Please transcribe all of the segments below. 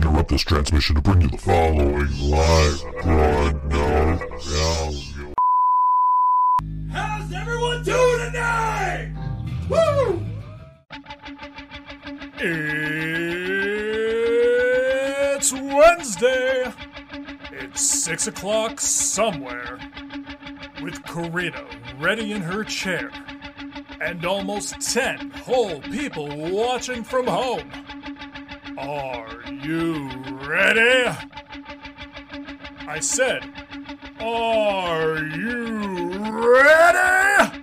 interrupt this transmission to bring you the following live broadcast. How's everyone doing tonight? Woo! It's Wednesday. It's six o'clock somewhere. With Karina ready in her chair. And almost ten whole people watching from home. Are you ready? I said, are you ready?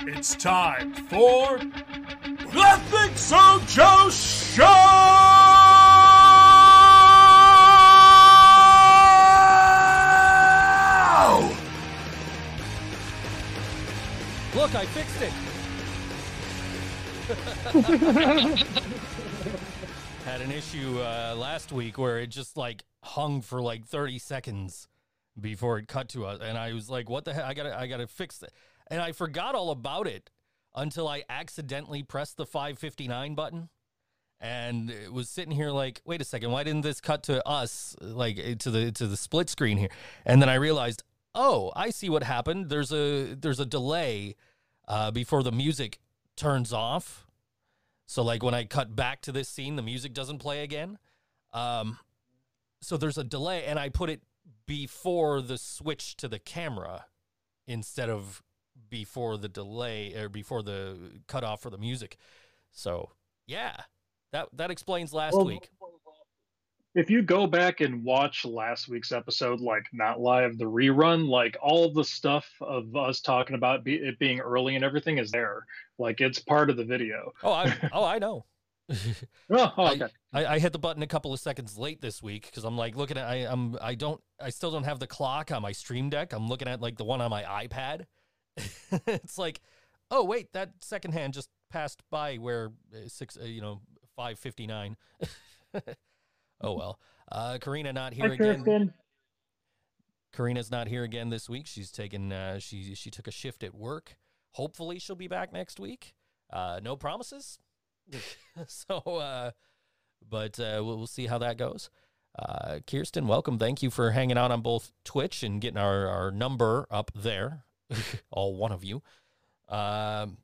It's time for the Think So Joe Show! Look, I fixed it. Had an issue uh, last week where it just like hung for like 30 seconds before it cut to us, and I was like, "What the heck? I gotta, I gotta fix it." And I forgot all about it until I accidentally pressed the 559 button, and it was sitting here like, "Wait a second, why didn't this cut to us like eh, to the to the split screen here?" And then I realized, "Oh, I see what happened. There's a there's a delay uh, before the music turns off." So like when I cut back to this scene, the music doesn't play again. Um, so there's a delay, and I put it before the switch to the camera instead of before the delay or before the cutoff for the music. So yeah, that that explains last Well, week. If you go back and watch last week's episode, like not live, the rerun, like all the stuff of us talking about be, it being early and everything is there. Like it's part of the video. Oh, I oh I know. Oh, okay. I, I hit the button a couple of seconds late this week because I'm like looking at I I'm I don't I still don't have the clock on my Stream Deck. I'm looking at like the one on my iPad. it's like, oh wait, that second hand just passed by where uh, six uh, you know five fifty nine. Oh well. Uh, Karina not here Hi, again. Kirsten. Karina's not here again this week. She's taken uh, she she took a shift at work. Hopefully she'll be back next week. Uh, no promises. so, uh, but uh, we'll, we'll see how that goes. Uh, Kirsten, welcome. Thank you for hanging out on both Twitch and getting our, our number up there, all one of you. Um,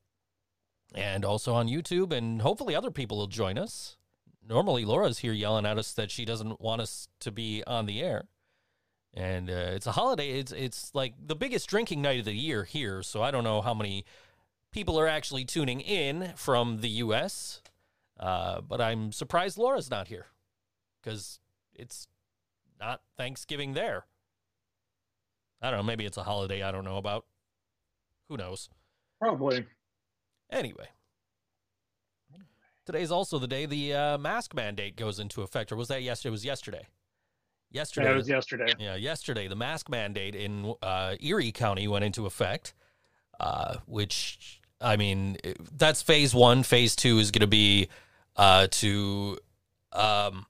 and also on YouTube, and hopefully other people will join us. Normally, Laura's here yelling at us that she doesn't want us to be on the air. And uh, it's a holiday. It's it's like the biggest drinking night of the year here. So I don't know how many people are actually tuning in from the U.S. Uh, but I'm surprised Laura's not here because it's not Thanksgiving there. I don't know. Maybe it's a holiday I don't know about. Who knows? Probably. Anyway, today's also the day the uh, mask mandate goes into effect. Or was that yesterday? It was yesterday. Yesterday. That was yesterday. Yeah, yesterday the mask mandate in uh, Erie County went into effect, uh, which I mean that's phase one. Phase two is going to be uh, to um,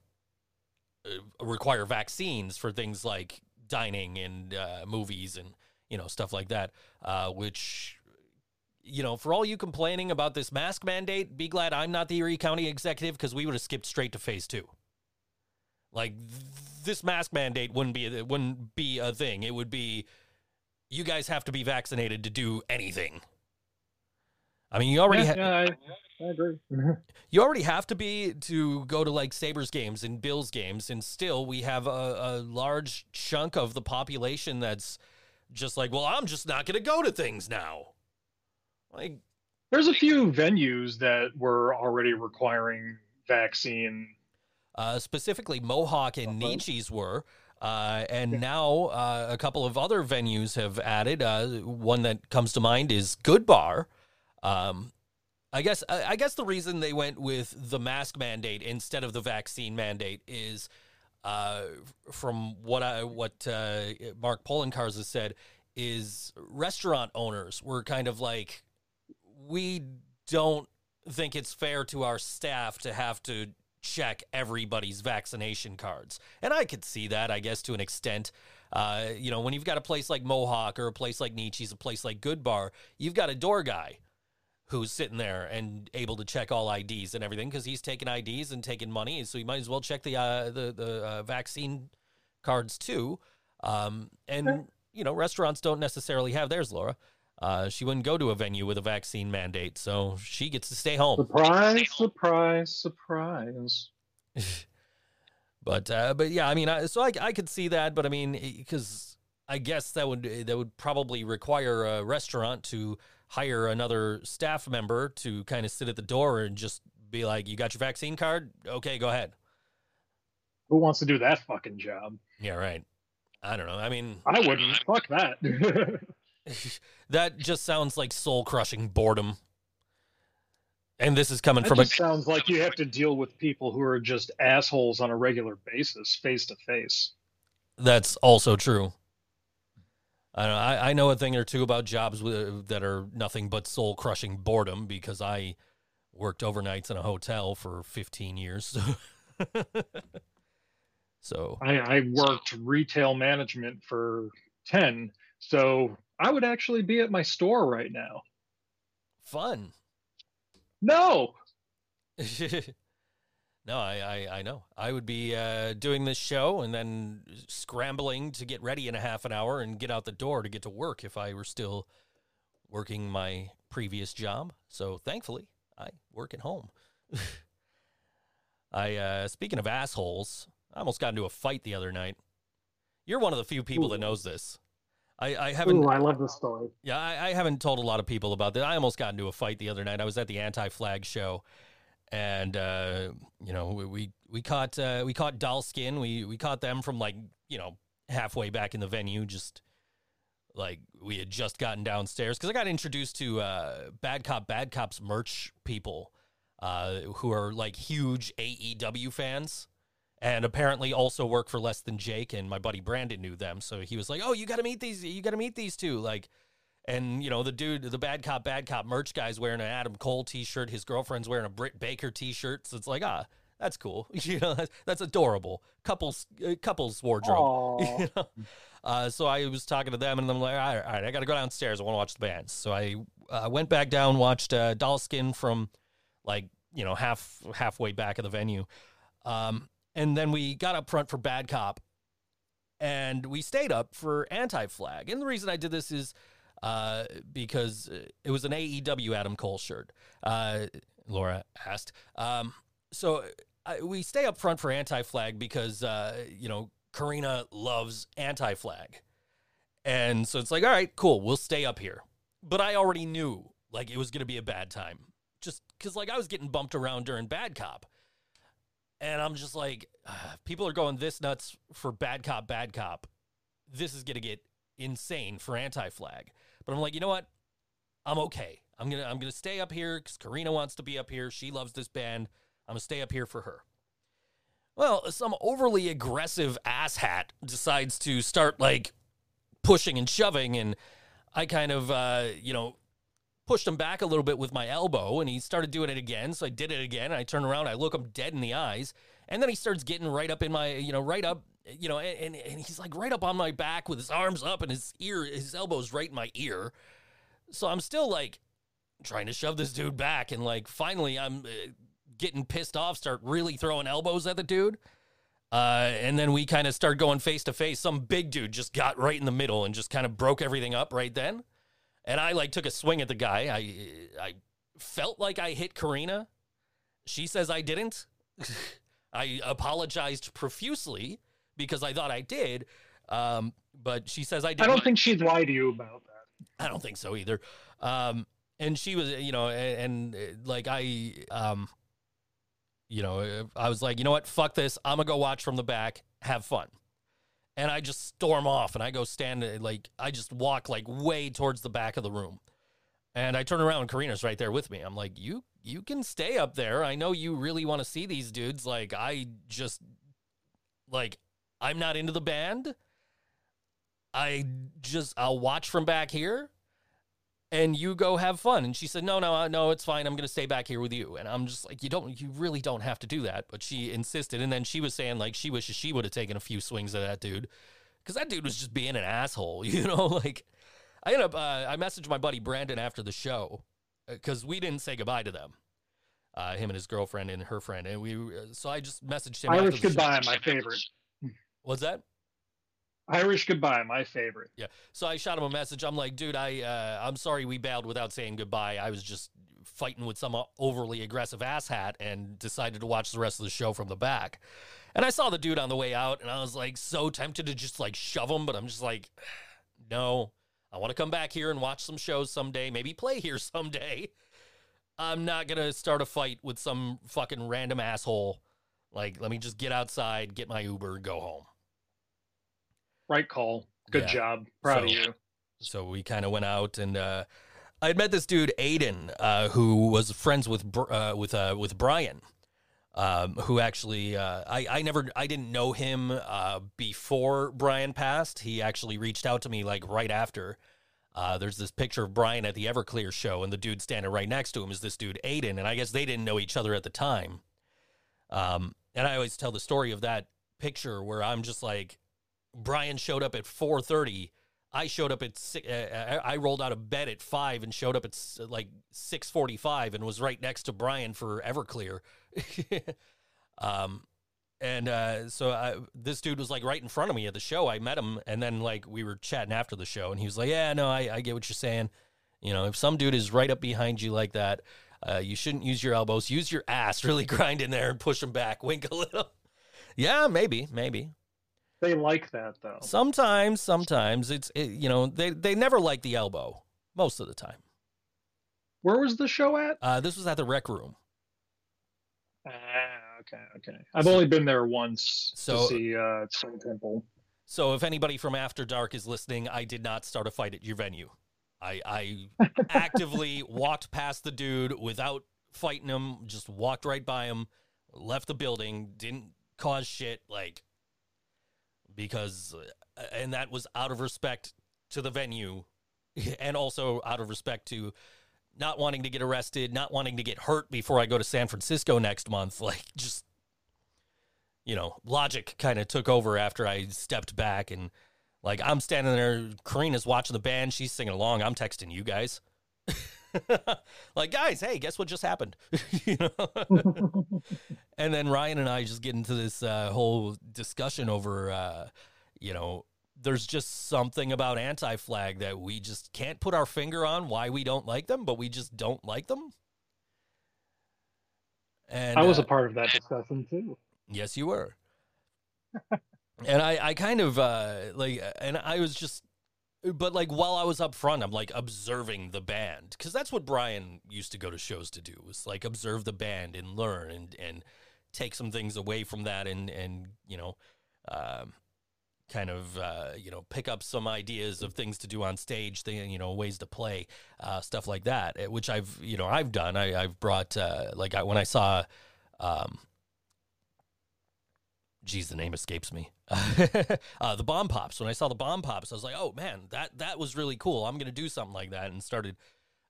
uh, require vaccines for things like dining and uh, movies and you know stuff like that. Uh, which you know, for all you complaining about this mask mandate, be glad I'm not the Erie County executive because we would have skipped straight to phase two. Like th- this mask mandate wouldn't be it wouldn't be a thing. It would be you guys have to be vaccinated to do anything. I mean, you already Yeah, ha- yeah, I, I agree. you already have to be to go to like Sabres games and Bills games, and still we have a, a large chunk of the population that's just like, well, I'm just not going to go to things now. Like, There's a few venues that were already requiring vaccine. uh, specifically Mohawk and Nietzsche's were. Uh, and now uh, a couple of other venues have added. Uh, one that comes to mind is Good Bar. Um, I guess I I guess the reason they went with the mask mandate instead of the vaccine mandate is, uh, from what I what uh, Mark Poloncarz has said, is restaurant owners were kind of like, we don't think it's fair to our staff to have to check everybody's vaccination cards. And I could see that, I guess, to an extent. Uh, you know, when you've got a place like Mohawk or a place like Nietzsche's, a place like Good Bar, you've got a door guy who's sitting there and able to check all IDs and everything because he's taking IDs and taking money, so he might as well check the uh, the the uh, vaccine cards too. Um, and you know, restaurants don't necessarily have theirs, Laura. Uh, she wouldn't go to a venue with a vaccine mandate, so she gets to stay home. Surprise! Surprise! Surprise! but uh, but yeah, I mean, I, so I I could see that, but I mean, because I guess that would that would probably require a restaurant to hire another staff member to kind of sit at the door and just be like, "You got your vaccine card? Okay, go ahead." Who wants to do that fucking job? Yeah, right. I don't know. I mean, I wouldn't. Fuck that. that just sounds like soul crushing boredom. And this is coming That from a sounds like you have to deal with people who are just assholes on a regular basis, face to face. That's also true. I, know, I I know a thing or two about jobs with, that are nothing but soul crushing boredom because I worked overnights in a hotel for 15 years. so I, I worked retail management for 10, so I would actually be at my store right now. fun. No! no, I, I I know. I would be uh, doing this show and then scrambling to get ready in a half an hour and get out the door to get to work if I were still working my previous job. So thankfully, I work at home. I uh, speaking of assholes, I almost got into a fight the other night. You're one of the few people that knows this. I, I haven't. Ooh, I love this story. Yeah, I, I haven't told a lot of people about that. I almost got into a fight the other night. I was at the anti-flag show, and uh, you know we we, we caught uh, we caught Doll Skin. We we caught them from like you know halfway back in the venue. Just like we had just gotten downstairs because I got introduced to uh, Bad Cop Bad Cops merch people uh, who are like huge AEW fans and apparently also work for less than Jake and my buddy Brandon knew them. So he was like oh you got to meet these you got to meet these two. Like and you know the dude the bad cop bad cop merch guy's wearing an Adam Cole t-shirt. His girlfriend's wearing a Britt Baker t-shirt. So it's like ah that's cool. You know that's, that's adorable. Couples uh, couples wardrobe. You know? Uh, so I was talking to them, and I'm like, all right, all right I got to go downstairs. I want to watch the bands. So I uh, went back down, watched uh, Dollskin from like you know half halfway back of the venue, um, and then we got up front for Bad Cop, and we stayed up for Anti Flag. And the reason I did this is uh, because it was an AEW Adam Cole shirt. Uh, Laura asked. Um, so I, we stay up front for Anti Flag because uh, you know Karina loves Anti Flag, and so it's like, all right, cool, we'll stay up here. But I already knew like it was gonna be a bad time, just because like I was getting bumped around during Bad Cop. And I'm just like, "Ah, people are going this nuts for bad cop, bad cop. This is gonna get insane for anti flag. But I'm like, you know what? I'm okay. I'm gonna I'm gonna stay up here because Karina wants to be up here. She loves this band. I'm gonna stay up here for her. Well, some overly aggressive asshat decides to start like pushing and shoving, and I kind of uh, you know pushed him back a little bit with my elbow, and he started doing it again. So I did it again. And I turn around, I look him dead in the eyes, and then he starts getting right up in my, you know, right up, you know, and, and he's like right up on my back with his arms up, and his ear, his elbow's right in my ear. So I'm still like trying to shove this dude back, and like finally I'm uh, getting pissed off, start really throwing elbows at the dude. Uh, and then we kind of start going face to face. Some big dude just got right in the middle and just kind of broke everything up right then and I like took a swing at the guy. I I felt like I hit Karina. She says I didn't. I apologized profusely because I thought I did. Um, but she says I didn't. I don't think she'd lie to you about that. I don't think so either. Um, and she was, you know, and, and like I, um, you know, I was like, you know what, fuck this. I'm gonna go watch from the back, have fun. And I just storm off, and I go stand like I just walk like way towards the back of the room, and I turn around, and Karina's right there with me. I'm like, you you can stay up there. I know you really want to see these dudes. Like I just like I'm not into the band. I just I'll watch from back here and you go have fun. And she said, no, no, uh, no, it's fine. I'm going to stay back here with you. And I'm just like, you don't, you really don't have to do that. But she insisted. And then she was saying like, she wishes she would have taken a few swings at that dude. Cause that dude was just being an asshole, you know, like I ended up, uh, I messaged my buddy Brandon after the show because we didn't say goodbye to them. Uh, him and his girlfriend and her friend, and we. uh, So I just messaged him. Irish the show. Goodbye, my favorite. What's that? Irish Goodbye, my favorite. Yeah. So I shot him a message. I'm like, dude, I uh, I'm sorry we bailed without saying goodbye. I was just fighting with some overly aggressive asshat and decided to watch the rest of the show from the back. And I saw the dude on the way out, and I was like so tempted to just like shove him, but I'm just like, no. I want to come back here and watch some shows someday, maybe play here someday. I'm not gonna start a fight with some fucking random asshole. Like, let me just get outside, get my Uber, go home. Right call. Good Yeah. job. Proud of you. So we kind of went out and uh, I had met this dude Aiden, uh, who was friends with uh, with uh, with Brian, um, who actually uh, I I never I didn't know him uh, before Brian passed. He actually reached out to me like right after. Uh, there's this picture of Brian at the Everclear show, and the dude standing right next to him is this dude Aiden, and I guess they didn't know each other at the time. Um, and I always tell the story of that picture where I'm just like, Brian showed up at 4:30. I showed up at si- uh, I rolled out of bed at five and showed up at like 6:45 and was right next to Brian for Everclear. um, and uh, so I, this dude was like right in front of me at the show. I met him, and then like we were chatting after the show, and he was like, "Yeah, no, I, I get what you're saying. You know, if some dude is right up behind you like that, uh, you shouldn't use your elbows. Use your ass. Really grind in there and push him back. Wink a little. yeah, maybe, maybe. They like that though. Sometimes, sometimes it's it, you know they they never like the elbow most of the time. Where was the show at? Uh, this was at the rec room. Ah, okay, okay. I've only been there once So- to see uh Sun Temple. So if anybody from After Dark is listening, I did not start a fight at your venue. I I actively walked past the dude without fighting him, just walked right by him, left the building, didn't cause shit like because uh, and that was out of respect to the venue and also out of respect to not wanting to get arrested, not wanting to get hurt before I go to San Francisco next month, like just you know, logic kind of took over after I stepped back and like I'm standing there, Karina's watching the band, she's singing along, I'm texting you guys. like guys, hey, guess what just happened? you know. and then Ryan and I just get into this uh, whole discussion over uh, you know, there's just something about anti-flag that we just can't put our finger on why we don't like them, but we just don't like them. And I was uh, a part of that discussion too. Yes, you were. and I, I kind of uh, like, and I was just, but like while I was up front, I'm like observing the band because that's what Brian used to go to shows to do was like observe the band and learn and and take some things away from that and and you know, um, kind of uh, you know pick up some ideas of things to do on stage, thing you know ways to play, uh, stuff like that, eh, which I've you know I've done. I, I've brought uh, like I, when I saw. Um, geez, the name escapes me. uh, the bomb pops. When I saw the bomb pops, I was like, oh man, that that was really cool. I'm gonna do something like that, and started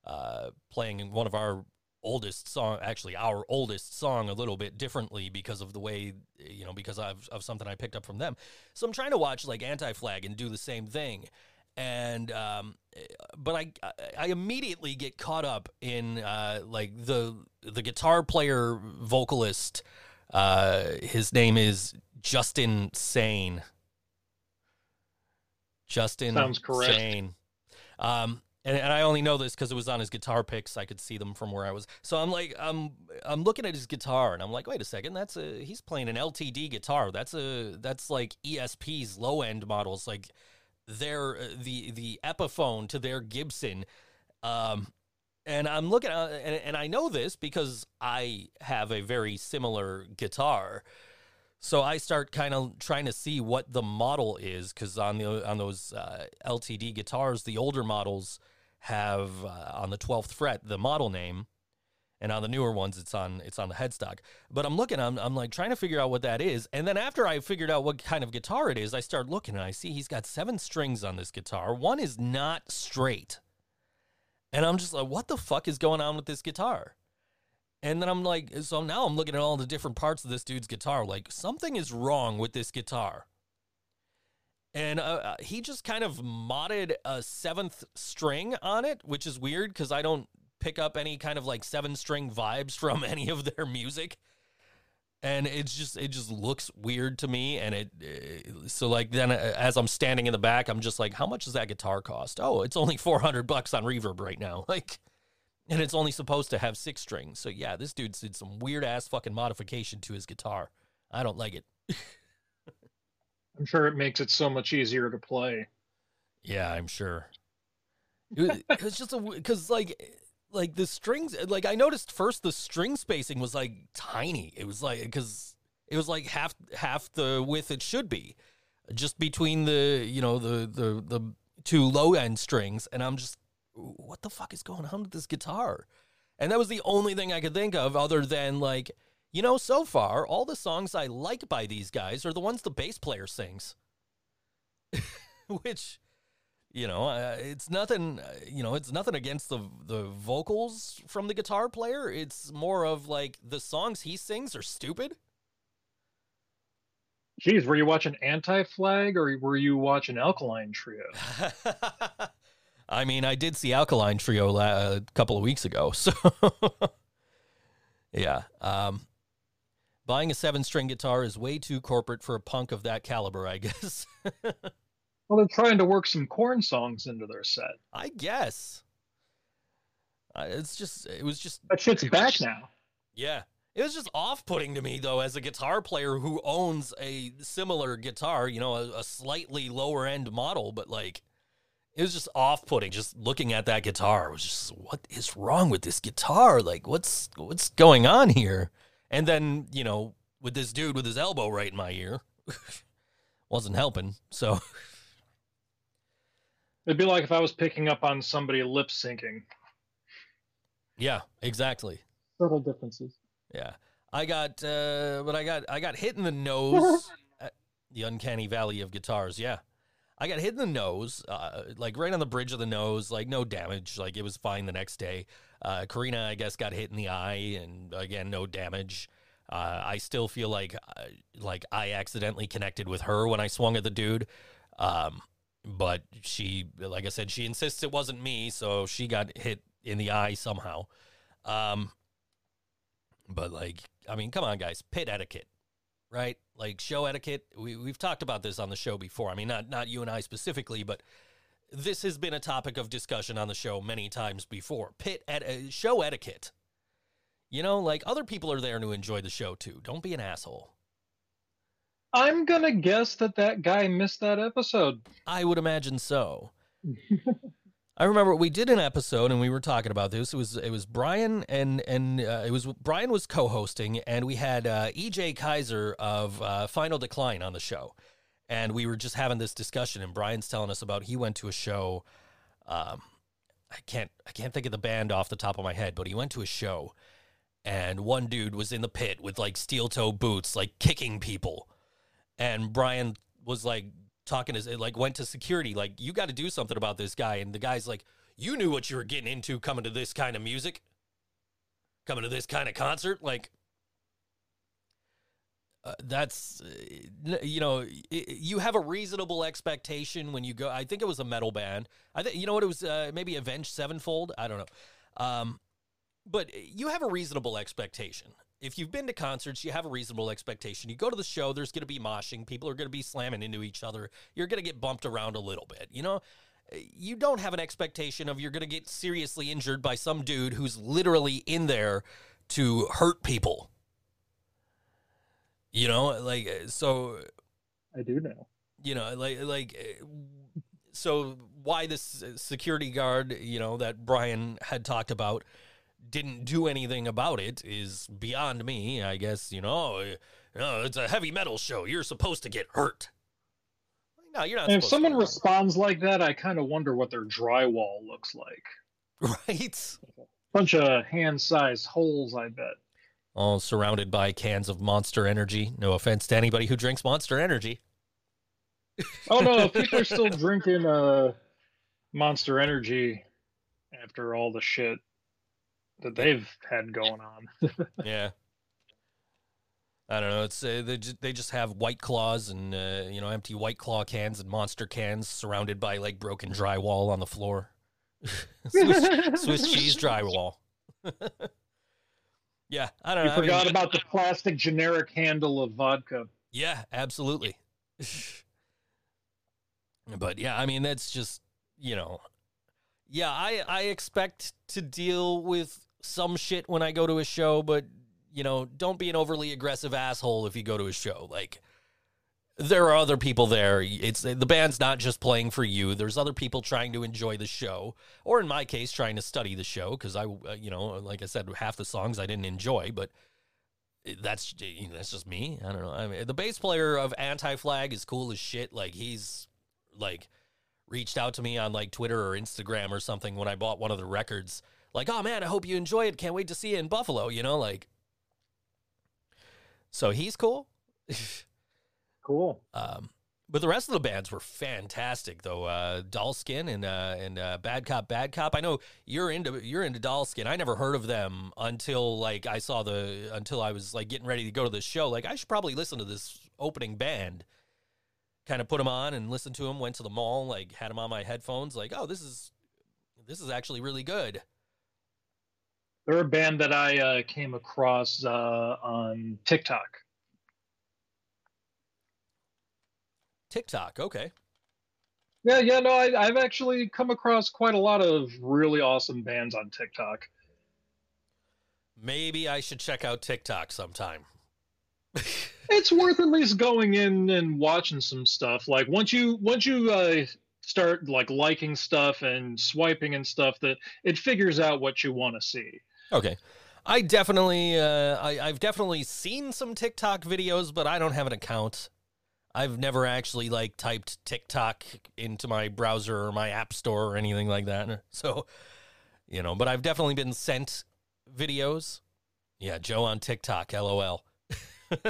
uh, playing one of our oldest song, actually our oldest song, a little bit differently because of the way you know because of something I picked up from them. So I'm trying to watch like Anti Flag and do the same thing. And um, but I I immediately get caught up in uh, like the the guitar player vocalist uh, his name is Justin Sane. Justin Sounds correct. Sane. Um, and, and I only know this because it was on his guitar picks. I could see them from where I was. So I'm like, I'm I'm looking at his guitar, and I'm like, wait a second, that's a he's playing an LTD guitar. That's a that's like ESP's low end models, like their the the Epiphone to their Gibson. Um, and I'm looking at, and, and I know this because I have a very similar guitar. So I start kind of trying to see what the model is because on the on those uh, LTD guitars, the older models have uh, on the 12th fret the model name, and on the newer ones it's on it's on the headstock. But I'm looking, I'm I'm like trying to figure out what that is, and then after I figured out what kind of guitar it is, I start looking and I see he's got seven strings on this guitar. One is not straight. And I'm just like, what the fuck is going on with this guitar? And then I'm like, so now I'm looking at all the different parts of this dude's guitar. Like, something is wrong with this guitar. And uh, uh, he just kind of modded a seventh string on it, which is weird because I don't pick up any kind of like seven string vibes from any of their music. And it's just it just looks weird to me and it so like then uh, as I'm standing in the back I'm just like how much does that guitar cost? Oh, it's only 400 bucks on Reverb right now. Like and it's only supposed to have six strings. So yeah, this dude did some weird ass fucking modification to his guitar. I don't like it. I'm sure it makes it so much easier to play. Yeah, I'm sure. It was, it was just a because like like the strings like I noticed first the string spacing was like tiny. It was like because it was like half half the width it should be, just between the you know the the the two low end strings, and I'm just what the fuck is going on with this guitar? And that was the only thing I could think of other than like you know so far all the songs I like by these guys are the ones the bass player sings, which you know, uh, it's nothing. Uh, you know, it's nothing against the the vocals from the guitar player. It's more of like the songs he sings are stupid. Jeez, were you watching Anti Flag or were you watching Alkaline Trio? I mean, I did see Alkaline Trio la- a couple of weeks ago, so yeah. Um, buying a seven string guitar is way too corporate for a punk of that caliber, I guess. Well, they're trying to work some Korn songs into their set. I guess. Uh, it's just, it was just. That shit's back now. Yeah. It was just off putting to me, though, as a guitar player who owns a similar guitar, you know, a, a slightly lower end model, but like, it was just off putting just looking at that guitar. It was just, what is wrong with this guitar? Like, what's, what's going on here? And then, you know, with this dude with his elbow right in my ear, wasn't helping. So. It'd be like if I was picking up on somebody lip syncing. Yeah, exactly. Subtle differences. Yeah, I got, uh, but I got, I got hit in the nose. at the uncanny valley of guitars. Yeah, I got hit in the nose, uh, like right on the bridge of the nose. Like no damage. Like it was fine the next day. Uh, Karina, I guess, got hit in the eye, and again, no damage. Uh, I still feel like, uh, like I accidentally connected with her when I swung at the dude. Um, but she, like I said, she insists it wasn't me, so she got hit in the eye somehow. Um, but like, I mean, come on, guys, pit etiquette, right? Like show etiquette. We we've talked about this on the show before. I mean, not not you and I specifically, but this has been a topic of discussion on the show many times before. Pit et- uh, show etiquette. You know, like other people are there to enjoy the show too. Don't be an asshole. I'm gonna guess that that guy missed that episode. I would imagine so. I remember we did an episode and we were talking about this. It was it was Brian and and uh, it was Brian was co-hosting and we had uh, EJ Kaiser of uh, Final Decline on the show, and we were just having this discussion. And Brian's telling us about he went to a show. Um, I can't I can't think of the band off the top of my head, but he went to a show, and one dude was in the pit with like steel toe boots, like kicking people and Brian was like talking to like went to security like you got to do something about this guy and the guy's like you knew what you were getting into coming to this kind of music coming to this kind of concert like uh, that's uh, you know you have a reasonable expectation when you go i think it was a metal band. I think you know what it was uh, maybe avenged sevenfold? I don't know. Um, but you have a reasonable expectation if you've been to concerts, you have a reasonable expectation. You go to the show, there's going to be moshing. People are going to be slamming into each other. You're going to get bumped around a little bit. You know, you don't have an expectation of you're going to get seriously injured by some dude who's literally in there to hurt people. You know, like, uh, so. I do know. You know, like, like, uh, so why this security guard, you know, that Brian had talked about didn't do anything about it is beyond me. I guess you know, you know it's a heavy metal show. You're supposed to get hurt. No, you're not. And if someone responds like that, I kind of wonder what their drywall looks like. Right. Bunch of hand-sized holes, I bet. All surrounded by cans of Monster Energy. No offense to anybody who drinks Monster Energy. oh no, people are still drinking uh, Monster Energy after all the shit that they've had going on. yeah. I don't know. It's uh, they just, they just have white claws and uh, you know empty white claw cans and monster cans surrounded by like broken drywall on the floor. Swiss, Swiss cheese drywall. yeah, I don't You know. I mean- forgot about the plastic generic handle of vodka. Yeah, absolutely. but yeah, I mean that's just you know, yeah, I I expect to deal with some shit when I go to a show, but you know, don't be an overly aggressive asshole if you go to a show. Like there are other people there. It's the band's not just playing for you. There's other people trying to enjoy the show, or in my case, trying to study the show because I, uh, you know, like I said, half the songs I didn't enjoy, but that's that's just me. I don't know. I mean, the bass player of Anti Flag is cool as shit. Like he's like reached out to me on like Twitter or Instagram or something when I bought one of the records. Like, oh man, I hope you enjoy it. Can't wait to see you in Buffalo. You know, like. So he's cool. Cool. Um, but the rest of the bands were fantastic, though. Uh, Dollskin and uh, and uh, Bad Cop, Bad Cop. I know you're into you're into Dollskin. I never heard of them until like I saw the until I was like getting ready to go to the show. Like I should probably listen to this opening band. Kind of put them on and listened to them. Went to the mall, like had them on my headphones. Like, oh, this is this is actually really good. They're a band that I uh, came across uh, on TikTok. TikTok, okay. Yeah, yeah, no, I, I've actually come across quite a lot of really awesome bands on TikTok. Maybe I should check out TikTok sometime. It's worth at least going in and watching some stuff. Like once you once you uh, start like liking stuff and swiping and stuff, that it figures out what you want to see. Okay. I definitely, uh, I, I've definitely seen some TikTok videos, but I don't have an account. I've never actually like typed TikTok into my browser or my app store or anything like that. So, you know, but I've definitely been sent videos. Yeah, Joe on TikTok, lol.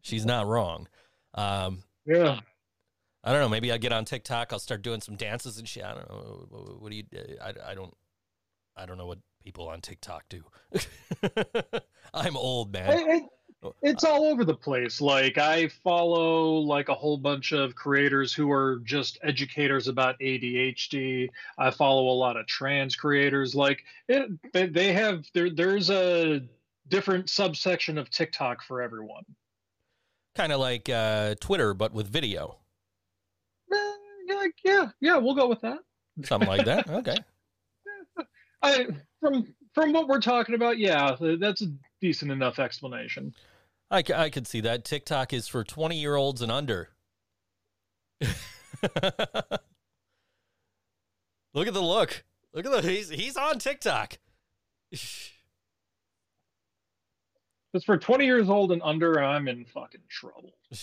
She's not wrong. Um, Yeah. I don't know. Maybe I get on TikTok. I'll start doing some dances and shit. I don't know. What, what do you? I, I don't. I don't know what people on TikTok do. I'm old, man. It- it- it's all over the place. Like I follow like a whole bunch of creators who are just educators about ADHD. I follow a lot of trans creators. Like it, they, they have there. There's a different subsection of TikTok for everyone. Kind of like uh, Twitter, but with video, you're like yeah, yeah, we'll go with that. something like that. Okay. I from from what we're talking about, yeah, that's a decent enough explanation. I, I could see that. TikTok is for 20 year olds and under. look at the look. Look at the he's he's on TikTok. It's for 20 years old and under, I'm in fucking trouble.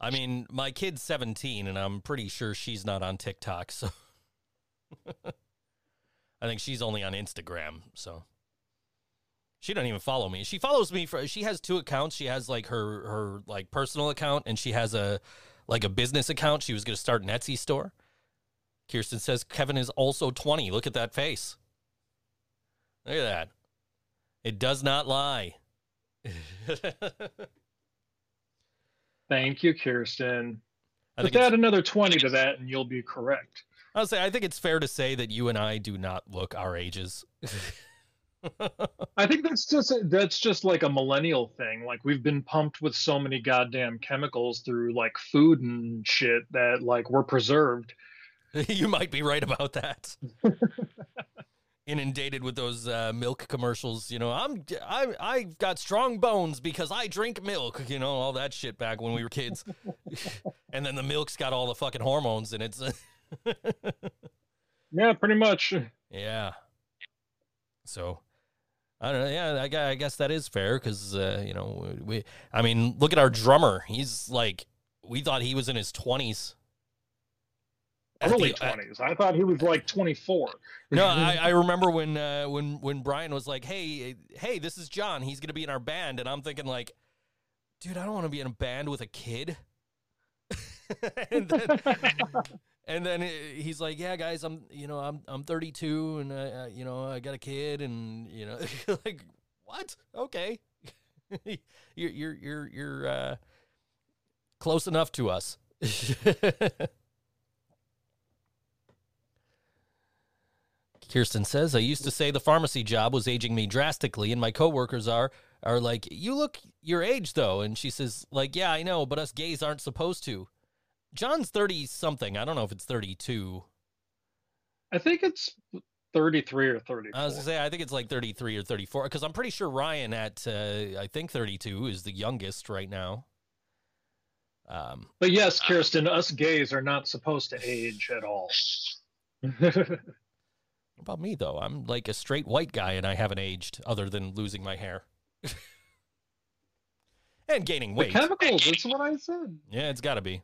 I mean, my kid's 17 and I'm pretty sure she's not on TikTok, so I think she's only on Instagram, so she don't even follow me. She follows me for she has two accounts. She has like her her like personal account and she has a like a business account. She was going to start an Etsy store. Kirsten says Kevin is also 20. Look at that face. Look at that. It does not lie. Thank you, Kirsten. I Just add another 20 to that and you'll be correct. I'll say I think it's fair to say that you and I do not look our ages. I think that's just that's just like a millennial thing. Like we've been pumped with so many goddamn chemicals through like food and shit that like we're preserved. you might be right about that. Inundated with those uh, milk commercials, you know. I'm I I've got strong bones because I drink milk, you know, all that shit back when we were kids. and then the milk's got all the fucking hormones and it. Yeah, pretty much. yeah. So I don't know. Yeah, I, I guess that is fair because uh, you know we. I mean, look at our drummer. He's like we thought he was in his twenties. Early at- 20s. I thought he was like 24. no, I, I remember when uh, when when Brian was like, "Hey, hey, this is John. He's gonna be in our band," and I'm thinking like, "Dude, I don't want to be in a band with a kid." and then, and then he's like, "Yeah, guys, I'm you know I'm I'm 32 and uh, uh, you know I got a kid and you know like what? Okay, you're you're you're you're uh, close enough to us." Kirsten says, I used to say the pharmacy job was aging me drastically, and my coworkers are are like, You look your age though. And she says, like, yeah, I know, but us gays aren't supposed to. John's thirty something. I don't know if it's thirty two. I think it's 33 or 34. I was gonna say I think it's like thirty three or thirty four because I'm pretty sure Ryan at uh, I think thirty two is the youngest right now. Um, But yes, Kirsten, us gays are not supposed to age at all. what about me though? I'm like a straight white guy and I haven't aged other than losing my hair and gaining the weight. chemicals, that's what I said. Yeah, it's got to be.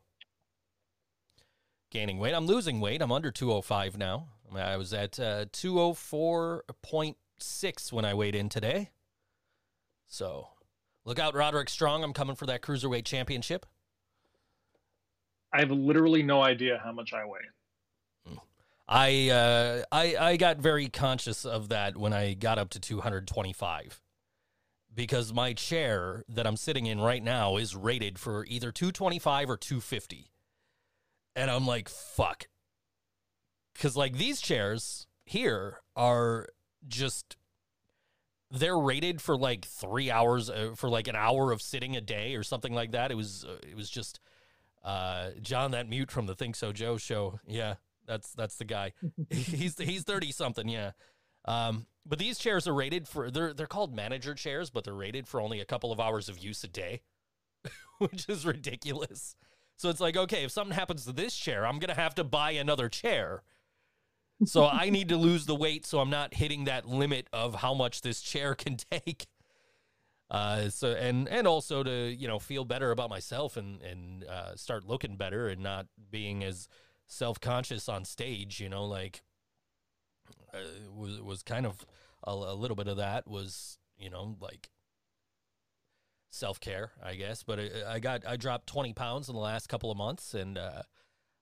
Gaining weight. I'm losing weight. I'm under 205 now. I, was at uh, 204.6 when I weighed in today. So look out, Roderick Strong. I'm coming for that cruiserweight championship. I have literally no idea how much I weigh. I uh, I I got very conscious of that when I got up to 225 because my chair that I'm sitting in right now is rated for either 225 or 250. And I'm like, fuck. Cuz like these chairs here are just they're rated for like 3 hours uh, for like an hour of sitting a day or something like that. It was uh, it was just uh John that mute from the Think So Joe show. Yeah. That's that's the guy. he's he's 30 something, yeah. Um, but these chairs are rated for they're they're called manager chairs, but they're rated for only a couple of hours of use a day, which is ridiculous. So it's like, okay, if something happens to this chair, I'm gonna have to buy another chair. So I need to lose the weight so I'm not hitting that limit of how much this chair can take. Uh, so and and also to you know feel better about myself and and uh, start looking better and not being as self conscious on stage. You know, like uh, was was kind of a, a little bit of that was you know like self care, I guess. But I, I got I dropped twenty pounds in the last couple of months, and uh,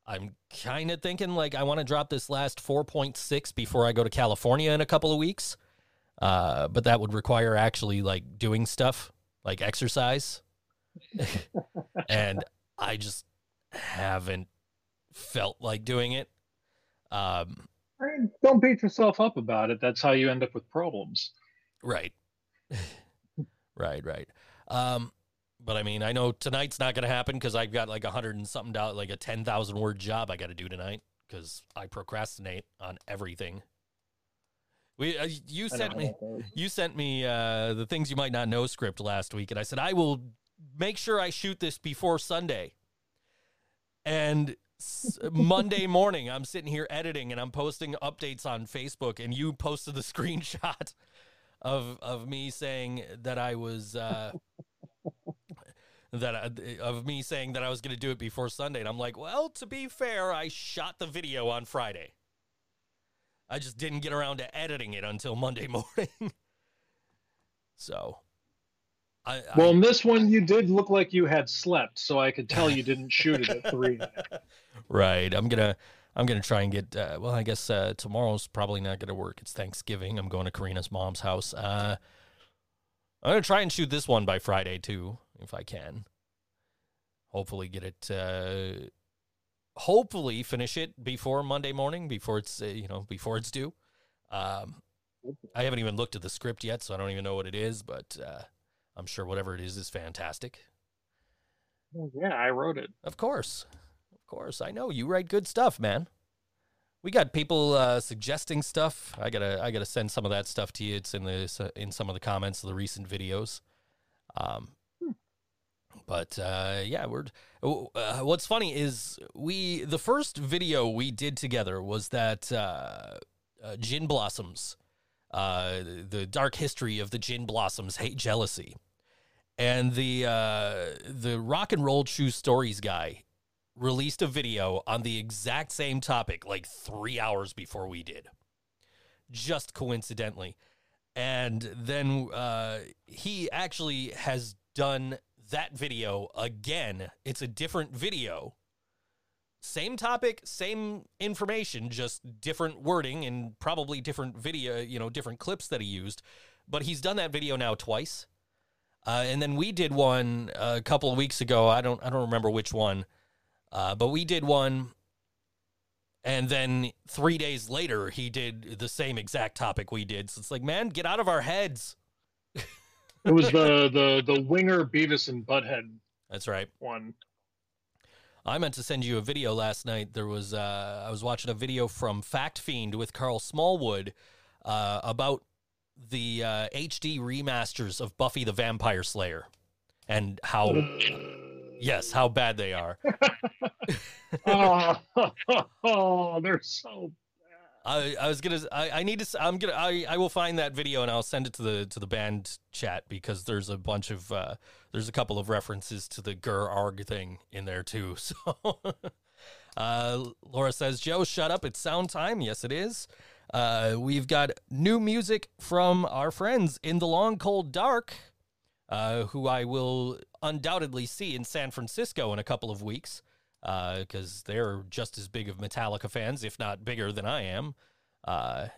I'm kind of thinking like I want to drop this last four point six before I go to California in a couple of weeks. Uh, but that would require actually like doing stuff like exercise, and I just haven't felt like doing it. Um, I mean, don't beat yourself up about it. That's how you end up with problems. Right. right, right. Um, but I mean, I know tonight's not going to happen because I've got like a hundred and something dollars, like a 10,000 word job I got to do tonight because I procrastinate on everything. We, uh, you sent me, how that goes. you sent me uh, the things you might not know script last week, and I said I will make sure I shoot this before Sunday. And s- Monday morning, I'm sitting here editing, and I'm posting updates on Facebook, and you posted the screenshot of of me saying that I was uh, that I, of me saying that I was going to do it before Sunday, and I'm like, well, to be fair, I shot the video on Friday. I just didn't get around to editing it until Monday morning. so, I, I- Well, in this one, you did look like you had slept, so I could tell you didn't shoot it at three. right. I'm gonna I'm gonna try and get. Uh, well, I guess uh, tomorrow's probably not gonna work. It's Thanksgiving. I'm going to Karina's mom's house. Uh, I'm gonna try and shoot this one by Friday too, if I can. Hopefully, get it. Uh, hopefully, finish it before Monday morning, before it's uh, you know before it's due. Um, I haven't even looked at the script yet, so I don't even know what it is. But uh, I'm sure whatever it is is fantastic. yeah, I wrote it. Of course. Of course. I know you write good stuff, man. We got people uh, suggesting stuff. I gotta, I gotta send some of that stuff to you. It's in the in some of the comments of the recent videos. Um, but uh, yeah, we're. Uh, what's funny is we the first video we did together was that uh, uh, Gin Blossoms, uh, the dark history of the Gin Blossoms Hey Jealousy, and the uh, the rock and roll true stories guy released a video on the exact same topic like three hours before we did, just coincidentally. And then he actually has done that video again. It's a different video. Same topic, same information, just different wording and probably different video, you know, different clips that he used. But he's done that video now twice. Uh, and then we did one a couple of weeks ago. I don't I don't remember which one. Uh, but we did one And then three days later, he did the same exact topic we did. So it's like, man, get out of our heads. It was the the the winger Beavis and Butthead That's right. one. I meant to send you a video last night. There was uh, I was watching a video from Fact Fiend with Karl Smallwood uh, about the uh, HD remasters of Buffy the Vampire Slayer and how yes, how bad they are. oh, oh, they're so I, I was gonna I, I need to I'm gonna I, I will find that video and I'll send it to the to the band chat because there's a bunch of uh, there's a couple of references to the Gur Arg thing in there too. So uh, Laura says, Joe, shut up. It's sound time. Yes, it is. Uh, we've got new music from our friends in the long cold dark, uh, who I will undoubtedly see in San Francisco in a couple of weeks because they're just as big of Metallica fans, if not bigger than I am. Uh,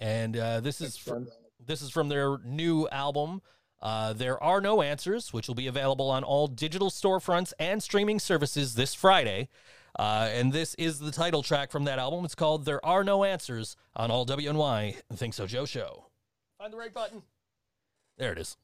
and uh, this is fr- this is from their new album. Uh, there are no answers, which will be available on all digital storefronts and streaming services this Friday. Uh, and this is the title track from that album. It's called "There Are No Answers" on all WNY Think So Joe show. Find the right button. There it is.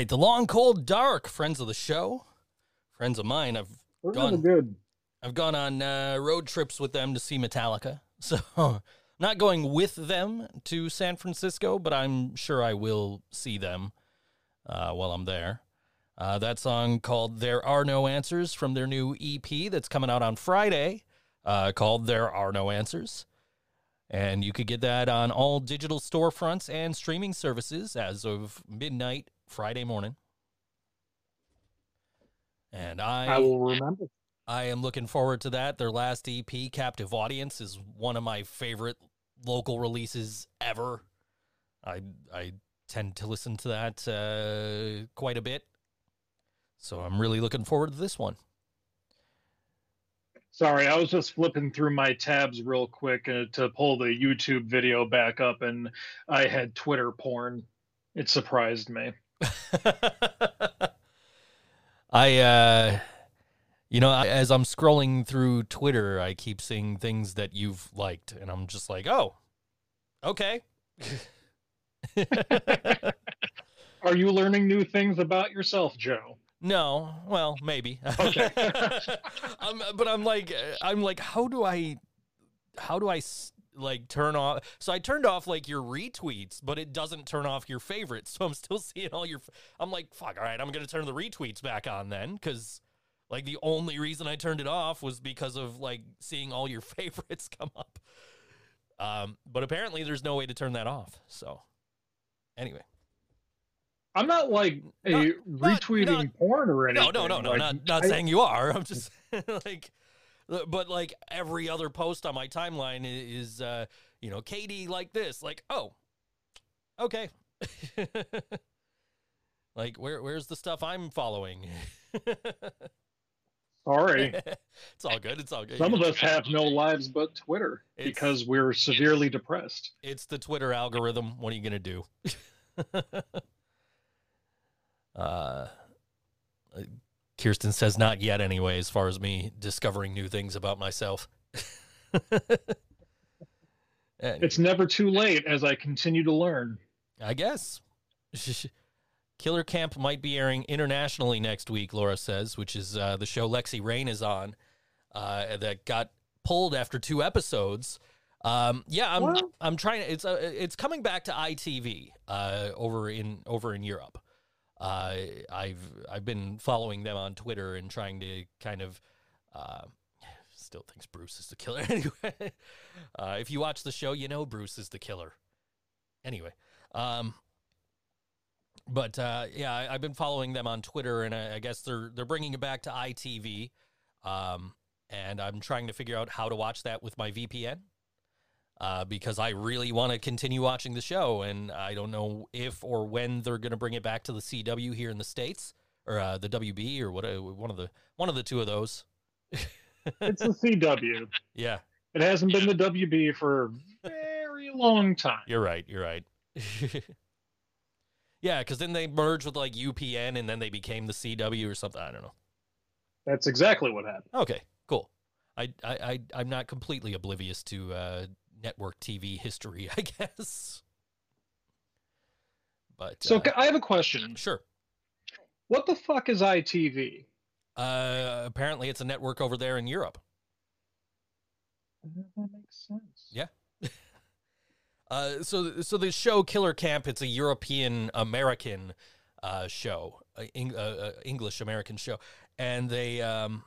Right, the long cold dark friends of the show, friends of mine. I've They're Gone. good. I've gone on uh, road trips with them to see Metallica. So, not going with them to San Francisco, but I'm sure I will see them uh, while I'm there. Uh, that song called There Are No Answers from their new EP that's coming out on Friday uh, called There Are No Answers. And you could get that on all digital storefronts and streaming services as of midnight Friday morning. And I will remember. I am looking forward to that. Their last EP, Captive Audience, is one of my favorite local releases ever. I I tend to listen to that uh, quite a bit, so I'm really looking forward to this one. Sorry, I was just flipping through my tabs real quick uh, to pull the YouTube video back up, and I had Twitter porn. It surprised me. I, uh, you know, as I'm scrolling through Twitter, I keep seeing things that you've liked, and I'm just like, oh, okay. Are you learning new things about yourself, Joe? No, well, maybe. Okay. I'm, but I'm like, I'm like, how do I, how do I like turn off? So I turned off like your retweets, but it doesn't turn off your favorites. So I'm still seeing all your. I'm like, fuck. All right, I'm gonna turn the retweets back on then, because like the only reason I turned it off was because of like seeing all your favorites come up. Um, but apparently there's no way to turn that off. So anyway. I'm not like a Not- retweeting not- porn or anything. No, no, no, no. Like, not not I- saying you are. I'm just like, but like every other post on my timeline is, uh, you know, Katie like this. Like, oh, okay. like, where where's the stuff I'm following? Sorry. it's all good. It's all good. Some of us have no lives but Twitter It's- because we're severely depressed. It's the Twitter algorithm. What are you gonna do? uh, Kirsten says not yet. Anyway, as far as me discovering new things about myself. It's never too late as I continue to learn. I guess. Killer Camp might be airing internationally next week, Laura says, which is uh, the show Lexi Rain is on uh, that got pulled after two episodes. Um, yeah, I'm What? I'm trying. It's uh, it's coming back to ITV uh, over in over in Europe. Uh, I've I've been following them on Twitter and trying to kind of. Uh, still thinks Bruce is the killer. anyway, uh, if you watch the show, you know Bruce is the killer. Anyway, um, but uh, yeah, I, I've been following them on Twitter, and I, I guess they're they're bringing it back to ITV, um, and I'm trying to figure out how to watch that with my VPN. Uh, because I really want to continue watching the show, and I don't know if or when they're going to bring it back to the CW here in the states, or uh, the WB, or what uh, one of the one of the two of those. It's the CW. Yeah, It hasn't been the WB for a very long time. You're right. You're right. yeah, because then they merged with like UPN, and then they became the CW or something. I don't know. That's exactly what happened. Okay, cool. I I, I I'm not completely oblivious to uh, network TV history, I guess. But So uh, I have a question. sure. What the fuck is ITV? Uh, apparently, it's a network over there in Europe. That makes sense. Yeah. Uh, so so the show Killer Camp, it's a European American uh, show, uh, Eng- uh, uh, English American show, and they um,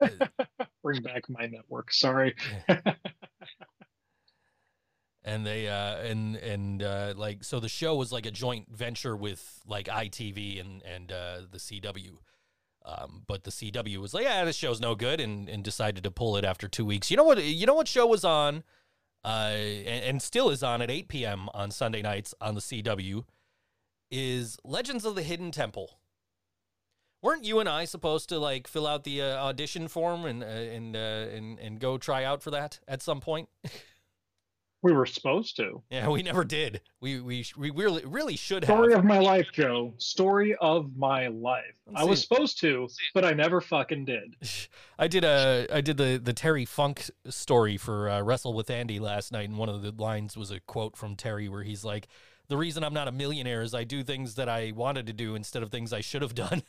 Bring back my network. Sorry. And they uh, and and uh, like so the show was like a joint venture with like ITV and and uh, the CW. Um, but the CW was like, yeah, this show's no good, and, and decided to pull it after two weeks. You know what? You know what show was on, uh, and, and still is on at 8 p.m. on Sunday nights on the CW, is Legends of the Hidden Temple. Weren't you and I supposed to like fill out the uh, audition form and uh, and uh, and and go try out for that at some point? We were supposed to. Yeah, we never did. We we we really really should have. Story of my life, Joe. Story of my life. Let's I was see. supposed to, but I never fucking did. I did a I did the the Terry Funk story for uh, Wrestle with Andy last night, and one of the lines was a quote from Terry where he's like, the reason I'm not a millionaire is I do things that I wanted to do instead of things I should have done.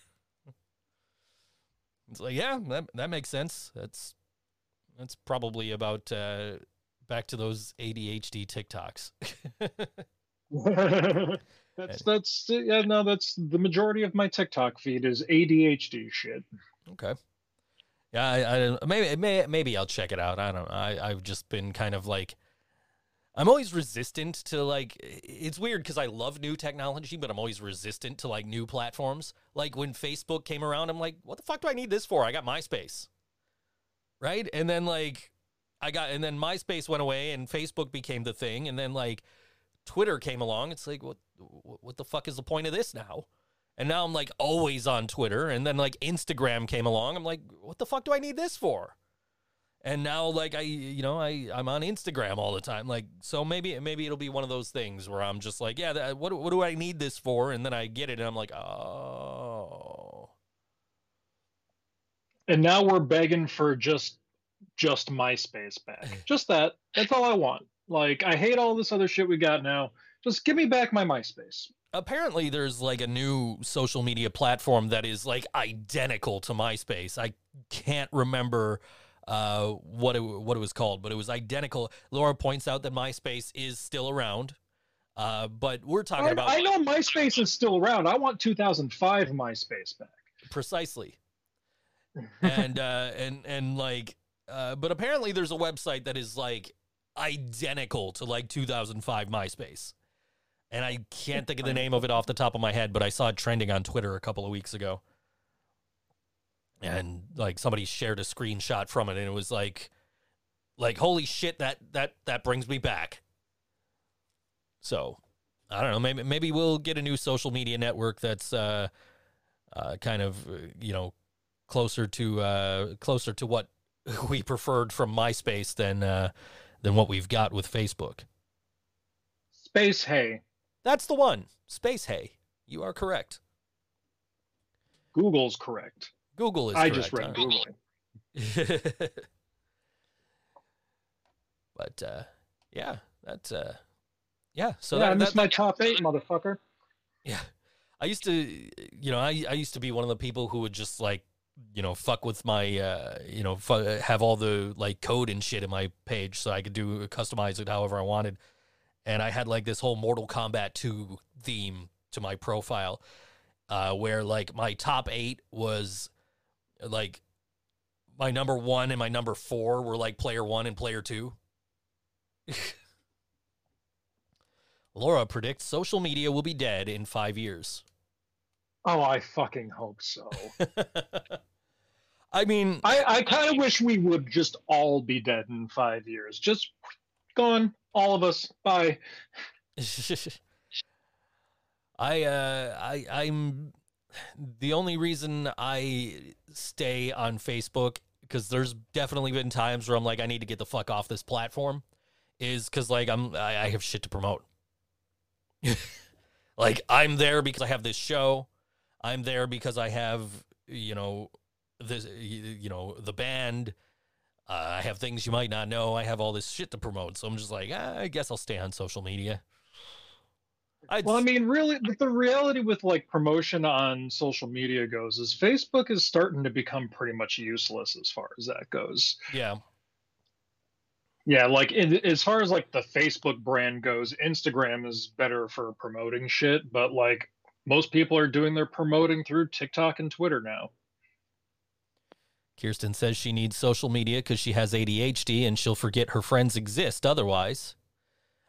it's like, yeah, that that makes sense. That's that's probably about uh, back to those ADHD TikToks. that's that's yeah no that's the majority of my TikTok feed is ADHD shit. Okay. Yeah, I, I maybe may, maybe I'll check it out. I don't know. I I've just been kind of like I'm always resistant to like it's weird because I love new technology, but I'm always resistant to like new platforms. Like when Facebook came around, I'm like, what the fuck do I need this for? I got MySpace. Right? And then like I got and then MySpace went away and Facebook became the thing and then like Twitter came along. It's like what what the fuck is the point of this now? And now I'm like always on Twitter and then like Instagram came along. I'm like, what the fuck do I need this for? and now like i you know i i'm on instagram all the time like so maybe maybe it'll be one of those things where i'm just like yeah that, what, what do i need this for and then i get it and i'm like oh and now we're begging for just just myspace back just that that's all i want like i hate all this other shit we got now just give me back my myspace apparently there's like a new social media platform that is like identical to myspace i can't remember uh, what it what it was called, but it was identical. Laura points out that MySpace is still around, uh, but we're talking I, about. I know MySpace is still around. I want 2005 MySpace back. Precisely. and uh, and and like, uh, but apparently there's a website that is like identical to like 2005 MySpace. And I can't think of the name of it off the top of my head, but I saw it trending on Twitter a couple of weeks ago and like somebody shared a screenshot from it and it was like like holy shit that that that brings me back so i don't know maybe maybe we'll get a new social media network that's uh uh kind of uh, you know closer to uh closer to what we preferred from myspace than uh than what we've got with facebook SpaceHey that's the one SpaceHey you are correct google's correct Google is. I correct, just read huh? Google. but uh, yeah, that's uh, yeah. So yeah, that, I missed that, my top eight, motherfucker. yeah, I used to, you know, I I used to be one of the people who would just like, you know, fuck with my, uh, you know, fu- have all the like code and shit in my page so I could do customize it however I wanted, and I had like this whole Mortal Kombat 2 theme to my profile, uh, where like my top eight was like my number one and my number four were like player one and player two. Laura predicts social media will be dead in five years. Oh, I fucking hope so. I mean, I, I kind of wish we would just all be dead in five years. Just gone, all of us. Bye. I uh I I'm the only reason I stay on Facebook because there's definitely been times where I'm like I need to get the fuck off this platform is because like I'm I, I have shit to promote. like I'm there because I have this show. I'm there because I have you know this you know the band. Uh, I have things you might not know. I have all this shit to promote, so I'm just like ah, I guess I'll stay on social media. I'd Well, I mean, really, the reality with like promotion on social media goes is Facebook is starting to become pretty much useless as far as that goes. yeah. Yeah, like in, as far as like the Facebook brand goes, Instagram is better for promoting shit, but like most people are doing their promoting through TikTok and Twitter now. Kirsten says she needs social media because she has ADHD and she'll forget her friends exist otherwise.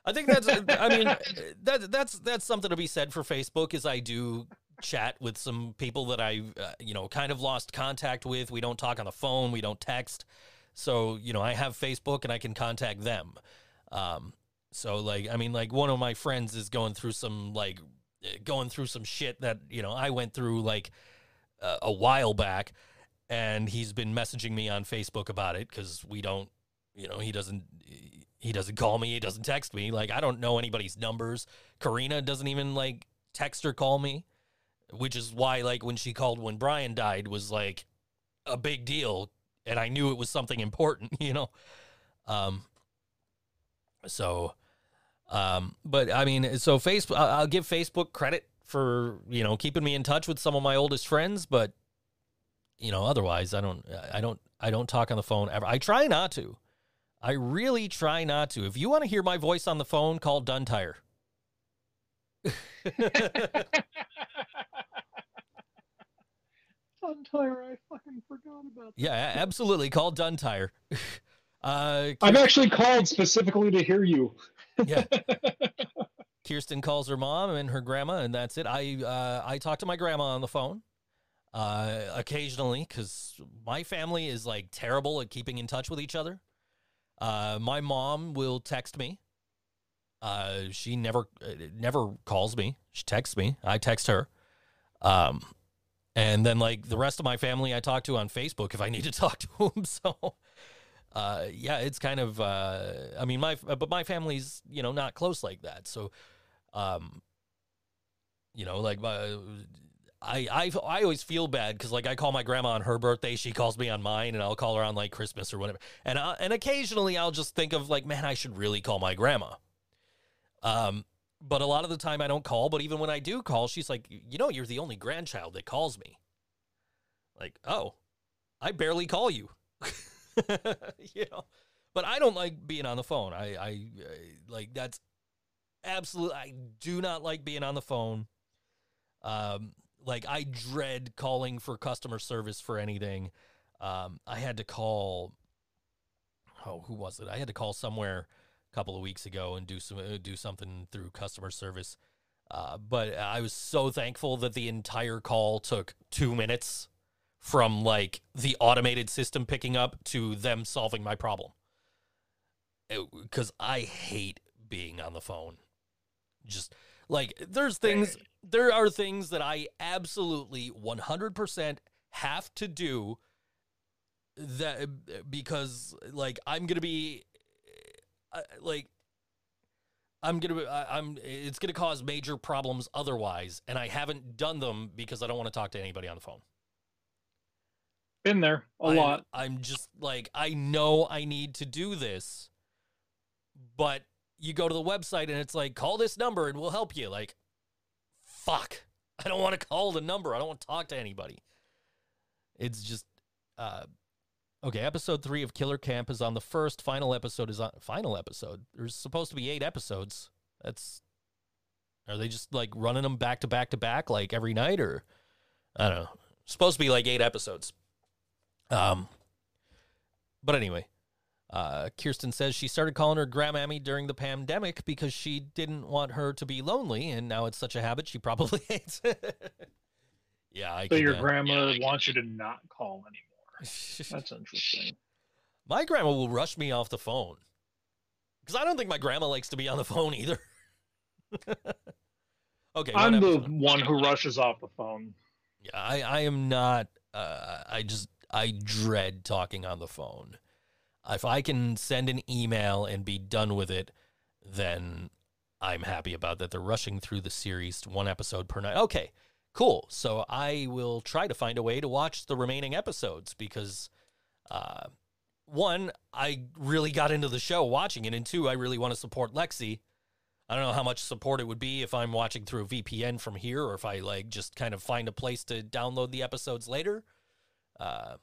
I think that's. I mean, that that's that's something to be said for Facebook. Is I do chat with some people that I, uh, you know, kind of lost contact with. We don't talk on the phone. We don't text. So you know, I have Facebook and I can contact them. Um, so like, I mean, like one of my friends is going through some like going through some shit that you know I went through like uh, a while back, and he's been messaging me on Facebook about it because we don't, you know, he doesn't he doesn't call me, he doesn't text me. Like I don't know anybody's numbers. Karina doesn't even like text or call me, which is why like when she called when Brian died was like a big deal and I knew it was something important, you know. Um so Um, but I mean, so Facebook, I- I'll give Facebook credit for you know keeping me in touch with some of my oldest friends, but you know, otherwise, I don't, I don't, I don't talk on the phone ever. I try not to. I really try not to. If you want to hear my voice on the phone, call Duntire. Duntire, I fucking forgot about. yeah, absolutely. Call Duntire. uh, I've actually called specifically to hear you. Yeah. Kirsten calls her mom and her grandma, and that's it. I uh, I talk to my grandma on the phone uh, occasionally because my family is like terrible at keeping in touch with each other. Uh, my mom will text me. Uh, she never uh, never calls me. She texts me. I text her. Um, and then like the rest of my family, I talk to on Facebook if I need to talk to them. So uh, yeah, it's kind of. Uh, I mean, my but my family's you know not close like that. So, um, you know, like my, I I I always feel bad because like I call my grandma on her birthday, she calls me on mine, and I'll call her on like Christmas or whatever. And I, and occasionally I'll just think of like, man, I should really call my grandma. Um, but a lot of the time I don't call. But even when I do call, she's like, you know, you're the only grandchild that calls me. Like, oh, I barely call you. you know? But i don't like being on the phone. I, I i like that's absolute i do not like being on the phone. Um like i dread calling for customer service for anything. Um i had to call oh who was it? I had to call somewhere a couple of weeks ago and do some uh, do something through customer service. Uh, but i was so thankful that the entire call took two minutes from like the automated system picking up to them solving my problem. Because I hate being on the phone. Just like there's things, there are things that I absolutely 100% have to do that because like I'm gonna be uh, like I'm gonna I, I'm it's gonna cause major problems otherwise, and I haven't done them because I don't want to talk to anybody on the phone. Been there a I- lot. I'm just like, I know I need to do this, but you go to the website and it's like, call this number and we'll help you. Like, fuck. I don't want to call the number. I don't want to talk to anybody. It's just, uh, okay. Episode three of Killer Camp is on the first. Final episode is on final episode. There's supposed to be eight episodes. That's, are they just like running them back to back to back like every night or, I don't know. Supposed to be like eight episodes. Um, but anyway, uh, Kirsten says she started calling her grandmammy during the pandemic because she didn't want her to be lonely, and now it's such a habit she probably hates yeah, I So your grandma wants you to not call anymore. That's interesting. my grandma will rush me off the phone because I don't think my grandma likes to be on the phone either. okay, I'm the one who rushes off the phone. Yeah, I, I am not. Uh, I just I dread talking on the phone. If I can send an email and be done with it, then I'm happy about that. They're rushing through the series one episode per night. Okay, cool. So I will try to find a way to watch the remaining episodes because, uh, one, I really got into the show watching it, and two, I really want to support Lexi. I don't know how much support it would be if I'm watching through a VPN from here or if I like just kind of find a place to download the episodes later. Uh,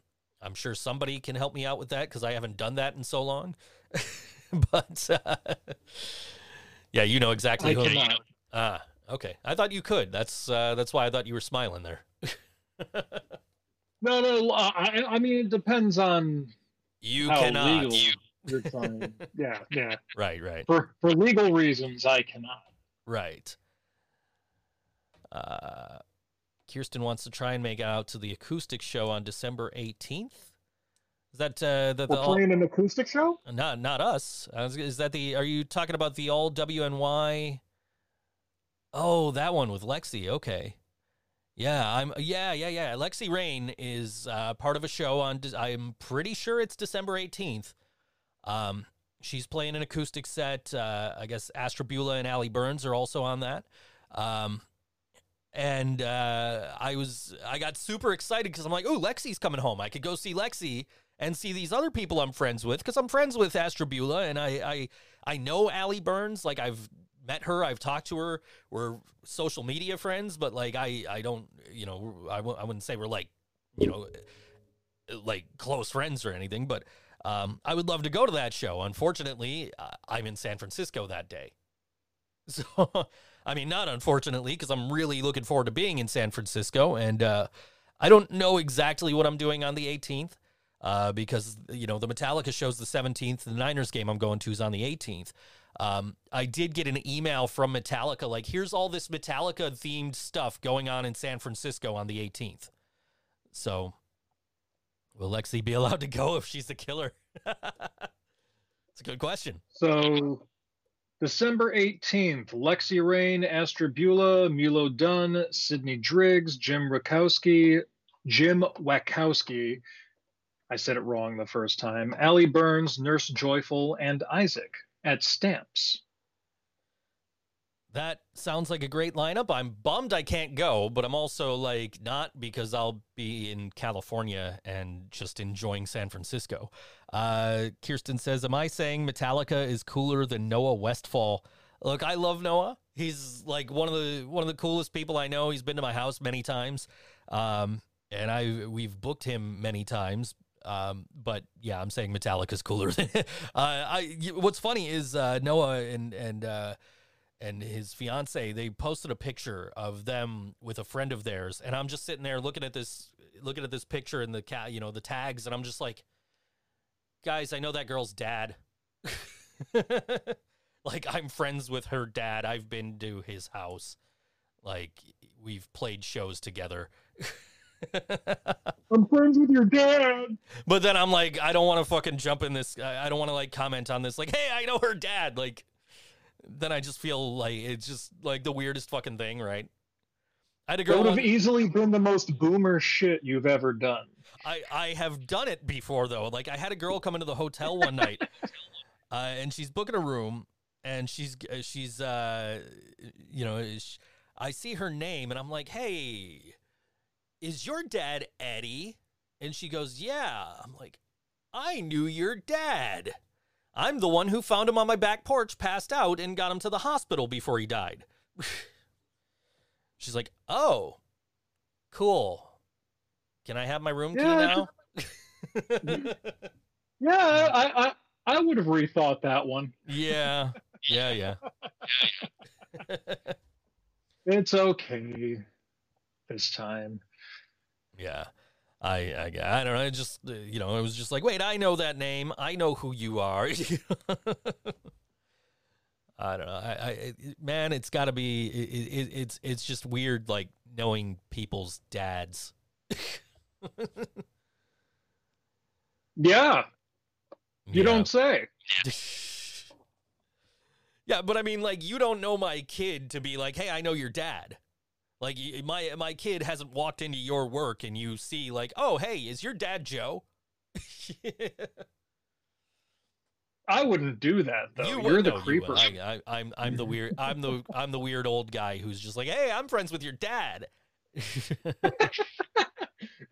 I'm sure somebody can help me out with that because I haven't done that in so long. but uh, yeah, you know exactly I who. cannot. Ah, okay. I thought you could. That's uh, that's why I thought you were smiling there. No, no. uh, I, I mean, it depends on You how cannot. legal you're trying. yeah, yeah. Right, right. For for legal reasons, I cannot. Right. Uh, Kirsten wants to try and make it out to the acoustic show on December 18th. Is that uh, that the We're all, playing an acoustic show. not not us? Is- that the? Are you talking about the all WNY? Oh, that one with Lexi. Okay. Yeah, I'm. Yeah, yeah, yeah. Lexi Rain is uh, part of a show on. I'm pretty sure it's December 18th. Um, she's playing an acoustic set. Uh, I guess Astrobula and Allie Burns are also on that. Um, and uh, I was I got super excited because I'm like, oh, Lexi's coming home. I could go see Lexi and see these other people I'm friends with because I'm friends with Astrobula and I I I know Allie Burns. Like I've met her, I've talked to her. We're social media friends, but like I I don't you know I w- I wouldn't say we're like you know like close friends or anything, but um, I would love to go to that show. Unfortunately, I'm in San Francisco that day. So, I mean, not unfortunately, because I'm really looking forward to being in San Francisco. And uh, I don't know exactly what I'm doing on the 18th uh, because, you know, the Metallica show's the 17th. The Niners game I'm going to is on the 18th. Um, I did get an email from Metallica like, here's all this Metallica themed stuff going on in San Francisco on the 18th. So, will Lexi be allowed to go if she's the killer? It's a good question. So December 18th, Lexi Rain, Astrobula, Milo Dunn, Sydney Driggs, Jim Rakowski, Jim Wakowski. I said it wrong the first time. Allie Burns, Nurse Joyful, and Isaac at Stamps. That sounds like a great lineup. I'm bummed I can't go, but I'm also like not because I'll be in California and just enjoying San Francisco. Uh, Kirsten says, "Am I saying Metallica is cooler than Noah Westfall?" Look, I love Noah. He's like one of the one of the coolest people I know. He's been to my house many times, um, and I we've booked him many times. Um, but yeah, I'm saying Metallica's cooler than. uh, I what's funny is uh, Noah and and. Uh, and his fiance they posted a picture of them with a friend of theirs and i'm just sitting there looking at this looking at this picture and the cat you know the tags and i'm just like guys i know that girl's dad like i'm friends with her dad i've been to his house like we've played shows together I'm friends with your dad. but then i'm like i don't want to fucking jump in this i don't want to like comment on this like hey i know her dad like then I just feel like it's just like the weirdest fucking thing, right? I had a That girl. would have one- easily been the most boomer shit you've ever done. I I have done it before though. Like I had a girl come into the hotel one night, uh, and she's booking a room, and she's uh, she's uh, you know, sh I see her name, and I'm like, hey, is your dad Eddie? And she goes, yeah. I'm like, I knew your dad. I'm the one who found him on my back porch, passed out, and got him to the hospital before he died. She's like, oh, cool. Can I have my room key now? Yeah, I, I, I would have rethought that one. yeah, yeah, yeah. It's okay this time. Yeah. I, I I don't know. It just uh, you know, it was just like, wait, I know that name. I know who you are. I don't know. I, I man, it's got to be. It, it, it's it's just weird, like knowing people's dads. Yeah, you Yeah. don't say. yeah, but I mean, like, you don't know my kid to be like, hey, I know your dad. Like, my my kid hasn't walked into your work and you see, like, oh, hey, is your dad Joe? I wouldn't do that though. You You're the no, creeper. would. I, I, I'm I'm the weird I'm the I'm the weird old guy who's just like, hey, I'm friends with your dad.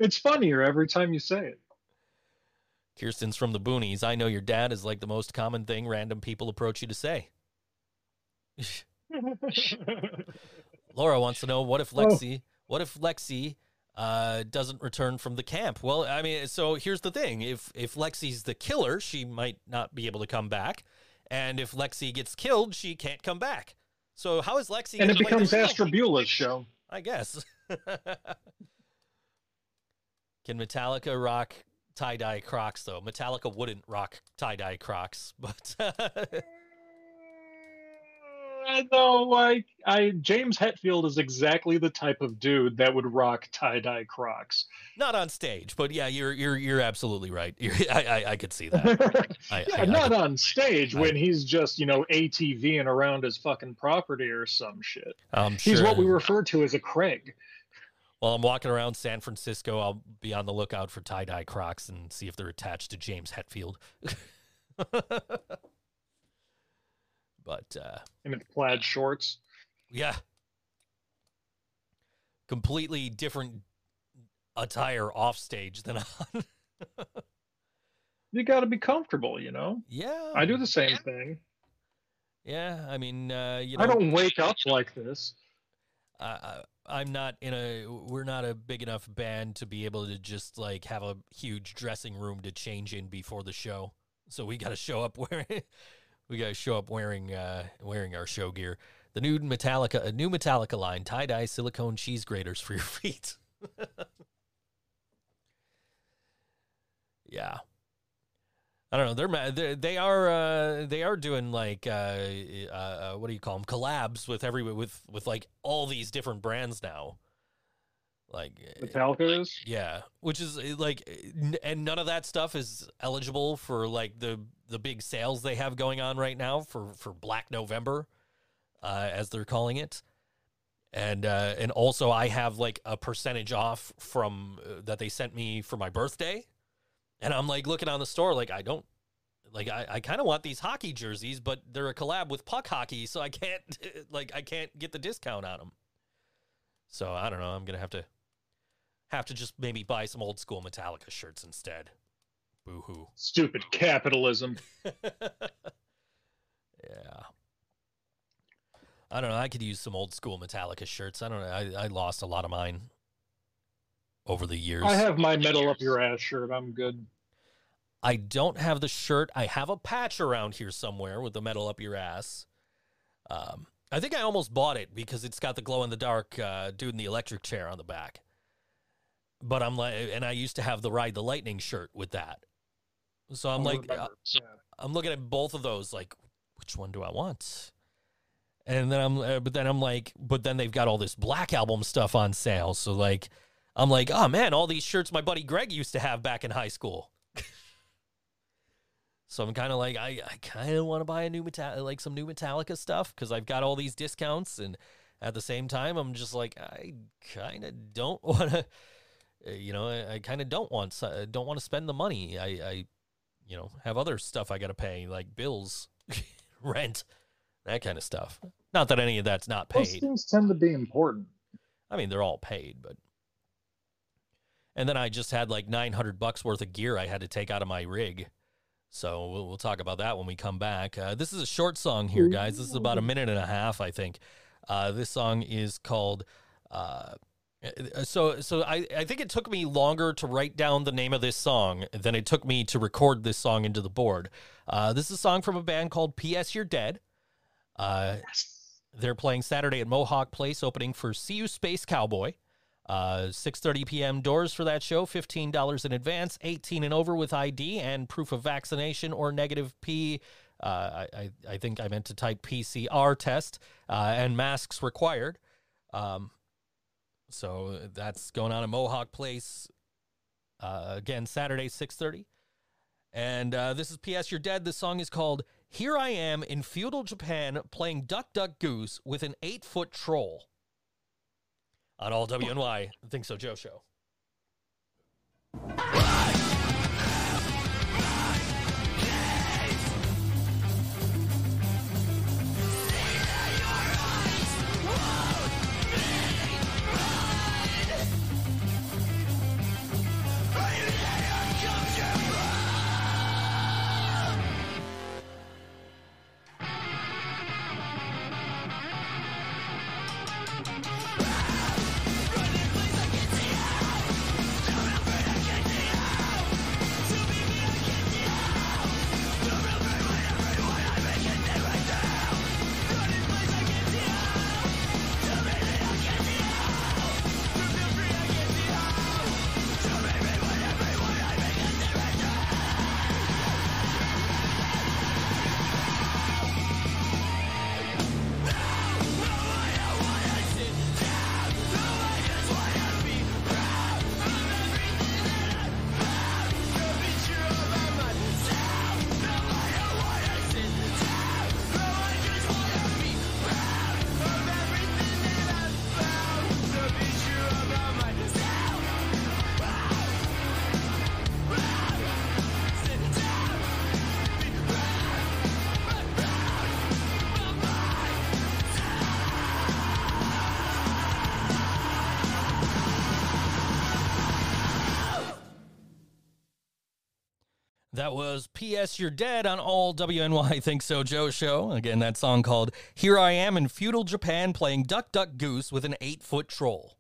It's funnier every time you say it. Kirsten's from the boonies. I know your dad is like the most common thing random people approach you to say. Laura wants to know what if Oh. Lexi, what if Lexi uh, doesn't return from the camp? Well, I mean, so here's the thing: if if Lexi's the killer, she might not be able to come back, and if Lexi gets killed, she can't come back. So how is Lexi? and it becomes? Astrobula's show. I guess. Can Metallica rock tie dye Crocs though? Metallica wouldn't rock tie dye Crocs, but I know, like I James Hetfield is exactly the type of dude that would rock tie dye Crocs. not on stage. But yeah, you're you're you're absolutely right. You're, I, I I could see that. I, yeah, I- not on stage when he's just you know ATVing around his fucking property or some shit. I'm He's what we refer to as a Craig. While I'm walking around San Francisco, I'll be on the lookout for tie dye Crocs and see if they're attached to James Hetfield. but uh, in his plaid shorts. Yeah. Completely different attire off stage than on. you got to be comfortable, you know. Yeah, I do the same thing. Yeah, I mean, uh, you know, I don't wake up like this. I, I'm not in a. We're not a big enough band to be able to just like have a huge dressing room to change in before the show. So we got to show up wearing. we got to show up wearing uh, wearing our show gear. The new Metallica, a new Metallica line, tie dye silicone cheese graters for your feet. yeah. I don't know. They're, they're they are uh, they are doing like uh, uh, uh, what do you call them collabs with every with with like all these different brands now. Like Metallica is. yeah, which is uh, like, and none of that stuff is eligible for like the the big sales they have going on right now for for Black November, uh, as they're calling it, and uh, and also I have like a percentage off from uh, that they sent me for my birthday, and I'm like looking on the store like I don't. Like I, I kind of want these hockey jerseys, but they're a collab with puck hockey, so I can't like I can't get the discount on them. So I don't know. I'm gonna have to have to just maybe buy some old school Metallica shirts instead. Boo hoo. Stupid capitalism. yeah. I don't know. I could use some old school Metallica shirts. I don't know. I, I lost a lot of mine over the years. I have my metal up your ass shirt. I'm good. I don't have the shirt. I have a patch around here somewhere with the metal up your ass. Um, I think I almost bought it because it's got the glow in the dark uh, dude in the electric chair on the back. But I'm like, and I used to have the ride the lightning shirt with that. So I'm like, uh. Yeah. I'm looking at both of those, like, which one do I want? And then I'm, uh, but then I'm like, but then they've got all this Black Album stuff on sale. So like, I'm like, oh man, all these shirts my buddy Greg used to have back in high school. so I'm kind of like, I, I kind of want to buy a new Metal, like some new Metallica stuff because I've got all these discounts, and at the same time, I'm just like, I kind of don't want to, eh, you know, I, I kind of don't want, don't want to spend the money. I, I, you know, have other stuff I got to pay, like bills, rent, that kind of stuff. Not that any of that's not Those paid. things tend to be important. I mean, they're all paid, but. And then I just had like 900 bucks worth of gear I had to take out of my rig. So we'll, we'll talk about that when we come back. Uh, this is a short song here, guys. This is about a minute and a half, I think. Uh, this song is called. Uh, so so I, I think it took me longer to write down the name of this song than it took me to record this song into the board. Uh, this is a song from a band called P.S. You're Dead. Uh, they're playing Saturday at Mohawk Place, opening for See You Space Cowboy. Uh, 6:30 p.m. doors for that show. Fifteen dollars in advance. 18 and over with ID and proof of vaccination or negative P. Uh, I, I I think I meant to type PCR test uh, and masks required. Um, so that's going on at Mohawk Place. Uh, again, Saturday 6:30. And uh, this is P.S. You're Dead. This song is called Here I Am in Feudal Japan playing Duck Duck Goose with an eight foot troll. On all WNY, Think So Joe show. That was P.S. You're Dead on all WNY Think So Joe show. Again, that song called Here I Am in Feudal Japan playing Duck Duck Goose with an eight foot troll.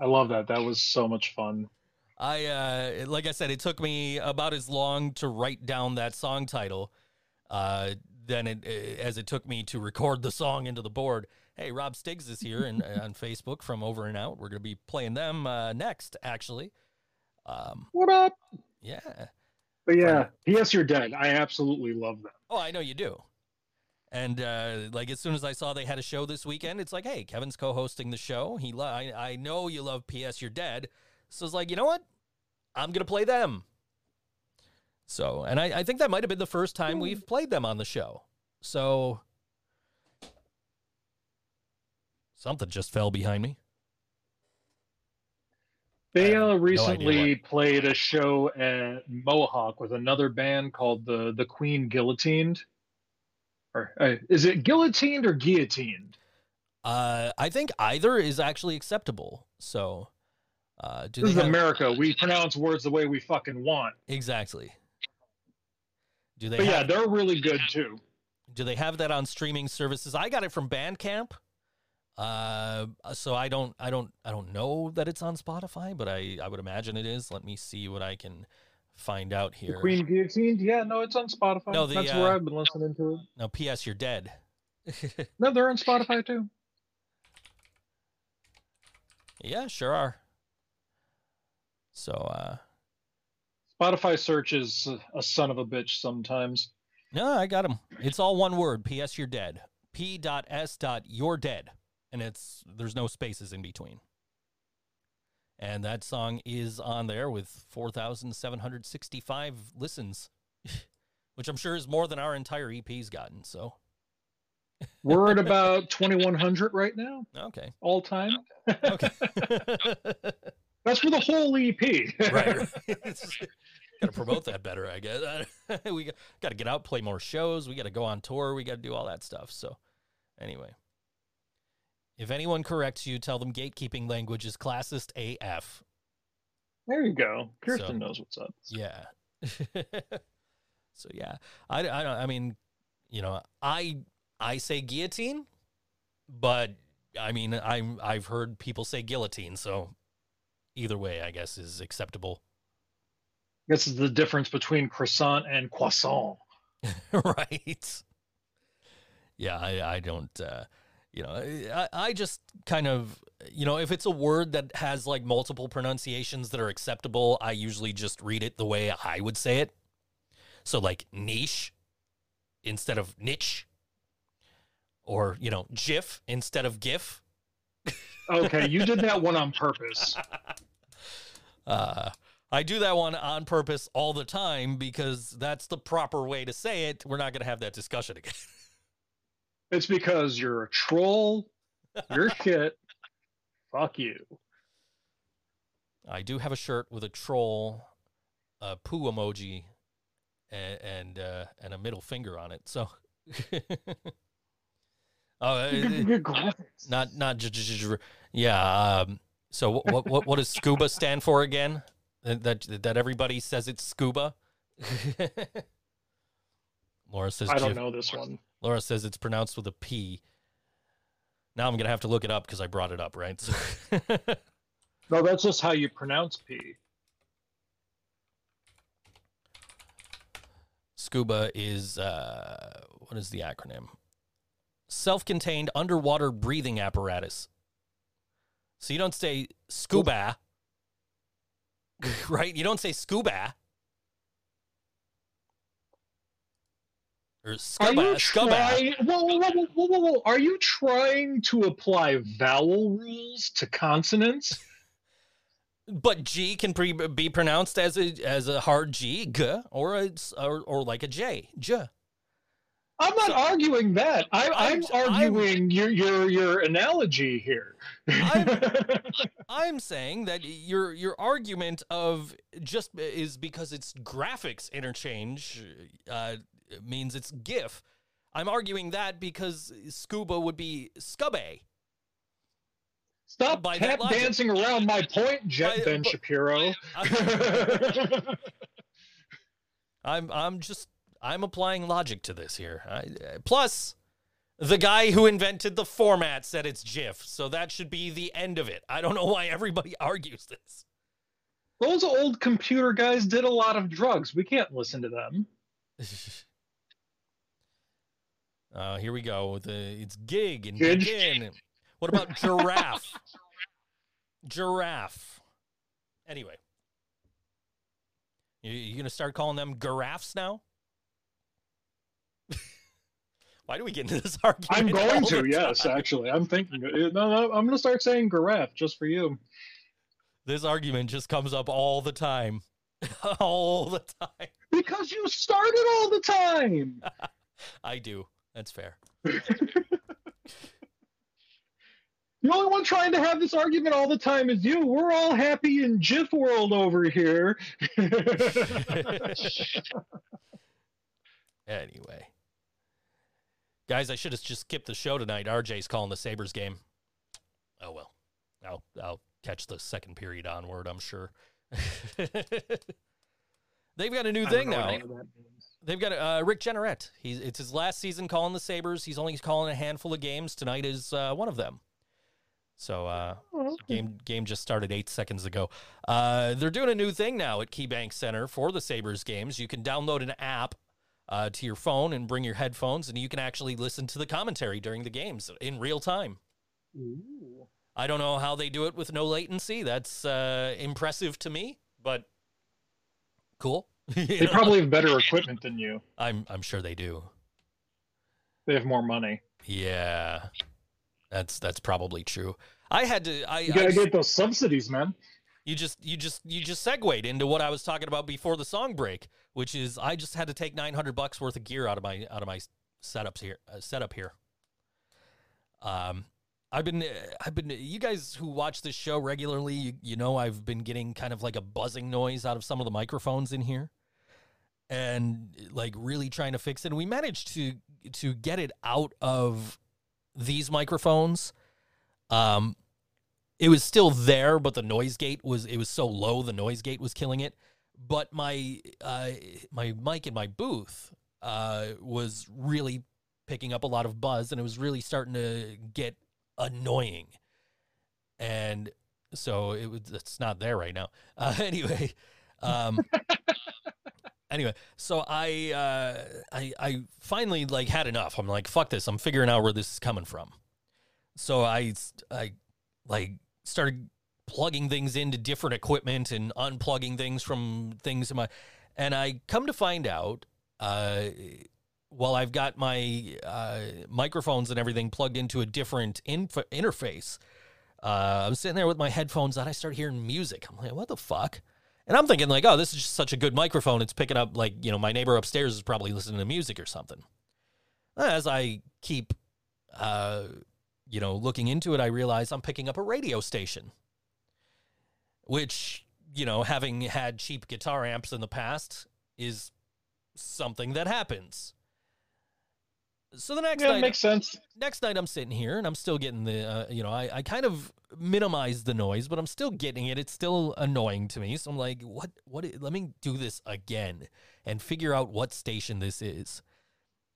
I love that. That was so much fun. I, uh, like I said, it took me about as long to write down that song title uh, than it, uh, as it took me to record the song into the board. Hey, Rob Stiggs is here and on Facebook from Over and Out. We're going to be playing them uh, next, actually. Um, What up? Yeah. But yeah, P.S. You're dead. I absolutely love them. Oh, I know you do. And uh, like as soon as I saw they had a show this weekend, it's like, hey, Kevin's co-hosting the show. He, lo- I, I know you love P.S. You're Dead, so it's like, you know what? I'm gonna play them. So, and I, I think that might have been the first time we've played them on the show. So, something just fell behind me. They uh, no recently played a show at Mohawk with another band called the the Queen Guillotined. Or uh, is it guillotined or guillotined? Uh, I think either is actually acceptable. So, uh, do This is have- America. We pronounce words the way we fucking want. exactly? Do they But yeah, they're really good too. do they have that on streaming services? I got it from Bandcamp. Uh, so I don't, I don't, I don't know that it's on Spotify, but I, I would imagine it is. Let me see what I can find out The here. Queen Guillotined. Yeah, no, it's on Spotify. No, the, That's uh, where I've been listening to it. Now, P.S. You're dead. No, they're on Spotify too. yeah, sure are. So, uh, Spotify search is a son of a bitch sometimes. no, I got him. It's all one word. P.S. You're dead. P. Dot S. Dot You're dead, and it's there's no spaces in between. And that song is on there with 4,765 listens, which I'm sure is more than our entire EP's gotten. So, We're at about 2100 right now, okay. all time. Okay. That's for the whole EP. right. right. got to promote that better, I guess. we got to get out, play more shows. We got to go on tour. We got to do all that stuff. So, anyway, if anyone corrects you, tell them gatekeeping language is classist AF. There you go. Kirsten So- knows what's up. Yeah. so yeah, I, I. I mean, you know, I I say guillotine, but I mean, I'm I've heard people say guillotine. So either way, I guess is acceptable. This is the difference between croissant and croissant. right. Yeah, I, I don't, uh, you know, I, I just kind of, you know, if it's a word that has like multiple pronunciations that are acceptable, I usually just read it the way I would say it. So, like niche instead of niche, or, you know, GIF instead of GIF. Okay, you did that one on purpose. Uh, I do that one on purpose all the time because that's the proper way to say it. We're not going to have that discussion again. It's because you're a troll. You're shit. Fuck you. I do have a shirt with a troll, a poo emoji, and and, uh, and a middle finger on it. So, oh, uh, Good, good graphics. not not j- j- j- yeah. Um, so what, what what what does scuba stand for again? That that, that everybody says it's scuba. Laura says I don't know this one. Laura says it's pronounced with a P. Now I'm gonna have to look it up because I brought it up, right? So No, that's just how you pronounce P. Scuba is uh, what is the acronym? Self-contained underwater breathing apparatus. So you don't say scuba, right? You don't say scuba or Are scuba. trying? Whoa, whoa, whoa, whoa, whoa! Are you trying to apply vowel rules to consonants? But G can pre- be pronounced as a as a hard G, g, or a or, or like a J, j. I'm not So- arguing that. I, I'm, I'm- I'm- arguing your your your analogy here. I'm- I'm saying that your your argument of just is because it's graphics interchange uh, means it's GIF. I'm arguing that because scuba would be scubba. Stop by tap dancing around my point, Jet By- Ben but- Shapiro. I'm I'm just I'm applying logic to this here. I, uh, plus, the guy who invented the format said it's GIF, so that should be the end of it. I don't know why everybody argues this. Those old computer guys did a lot of drugs. We can't listen to them. uh, here we go. The it's gig and Gig. begin. What about giraffe? giraffe. Anyway, you, you gonna start calling them giraffes now? Why do we get into this argument? I'm going to, yes, actually. I'm thinking. No, no, I'm going to start saying giraffe just for you. This argument just comes up all the time. all the time. Because you started all the time. I do. That's fair. The only one trying to have this argument all the time is you. We're all happy in GIF world over here. Anyway. Guys, I should have just skipped the show tonight. RJ's calling the Sabres game. Oh well. I'll I'll catch the second period onward, I'm sure. They've got a new I thing now. Any of that means. They've got uh, Rick Jeanneret. He's it's his last season calling the Sabres. He's only calling a handful of games. Tonight is uh, one of them. So uh, Oh, game game just started eight seconds ago. Uh, they're doing a new thing now at KeyBank Center for the Sabres games. You can download an app uh, to your phone and bring your headphones, and you can actually listen to the commentary during the games in real time. Ooh. I don't know how they do it with no latency. That's uh, impressive to me, but cool. You They probably have better equipment than you. I'm I'm sure they do. They have more money. Yeah, that's that's probably true. I had to. I, You gotta just- get those subsidies, man. you just you just you just segued into what I was talking about before the song break, which is I just had to take 900 bucks worth of gear out of my out of my setups here uh, setup here. Um, I've been I've been you guys who watch this show regularly, you, you know I've been getting kind of like a buzzing noise out of some of the microphones in here, and like really trying to fix it. And we managed to to get it out of these microphones. Um, it was still there, but the noise gate was it was so low the noise gate was killing it. But my uh, my mic in my booth uh, was really picking up a lot of buzz, and it was really starting to get annoying. And so it was it's not there right now. Uh, anyway, um, anyway, so I uh, I I finally like had enough. I'm like, fuck this. I'm figuring out where this is coming from. So I I like started plugging things into different equipment and unplugging things from things in my and I come to find out uh while I've got my uh, microphones and everything plugged into a different inf- interface, uh, I'm sitting there with my headphones on. I start hearing music. I'm like, what the fuck? And I'm thinking, like, oh, this is just such a good microphone. It's picking up, like, you know, my neighbor upstairs is probably listening to music or something. As I keep, uh, you know, looking into it, I realize I'm picking up a radio station, which, you know, having had cheap guitar amps in the past is something that happens. So the next Yeah, night, makes sense. next night I'm sitting here and I'm still getting the, uh, you know, I, I kind of minimize the noise, but I'm still getting it. It's still annoying to me. So I'm like, what, what, let me do this again and figure out what station this is.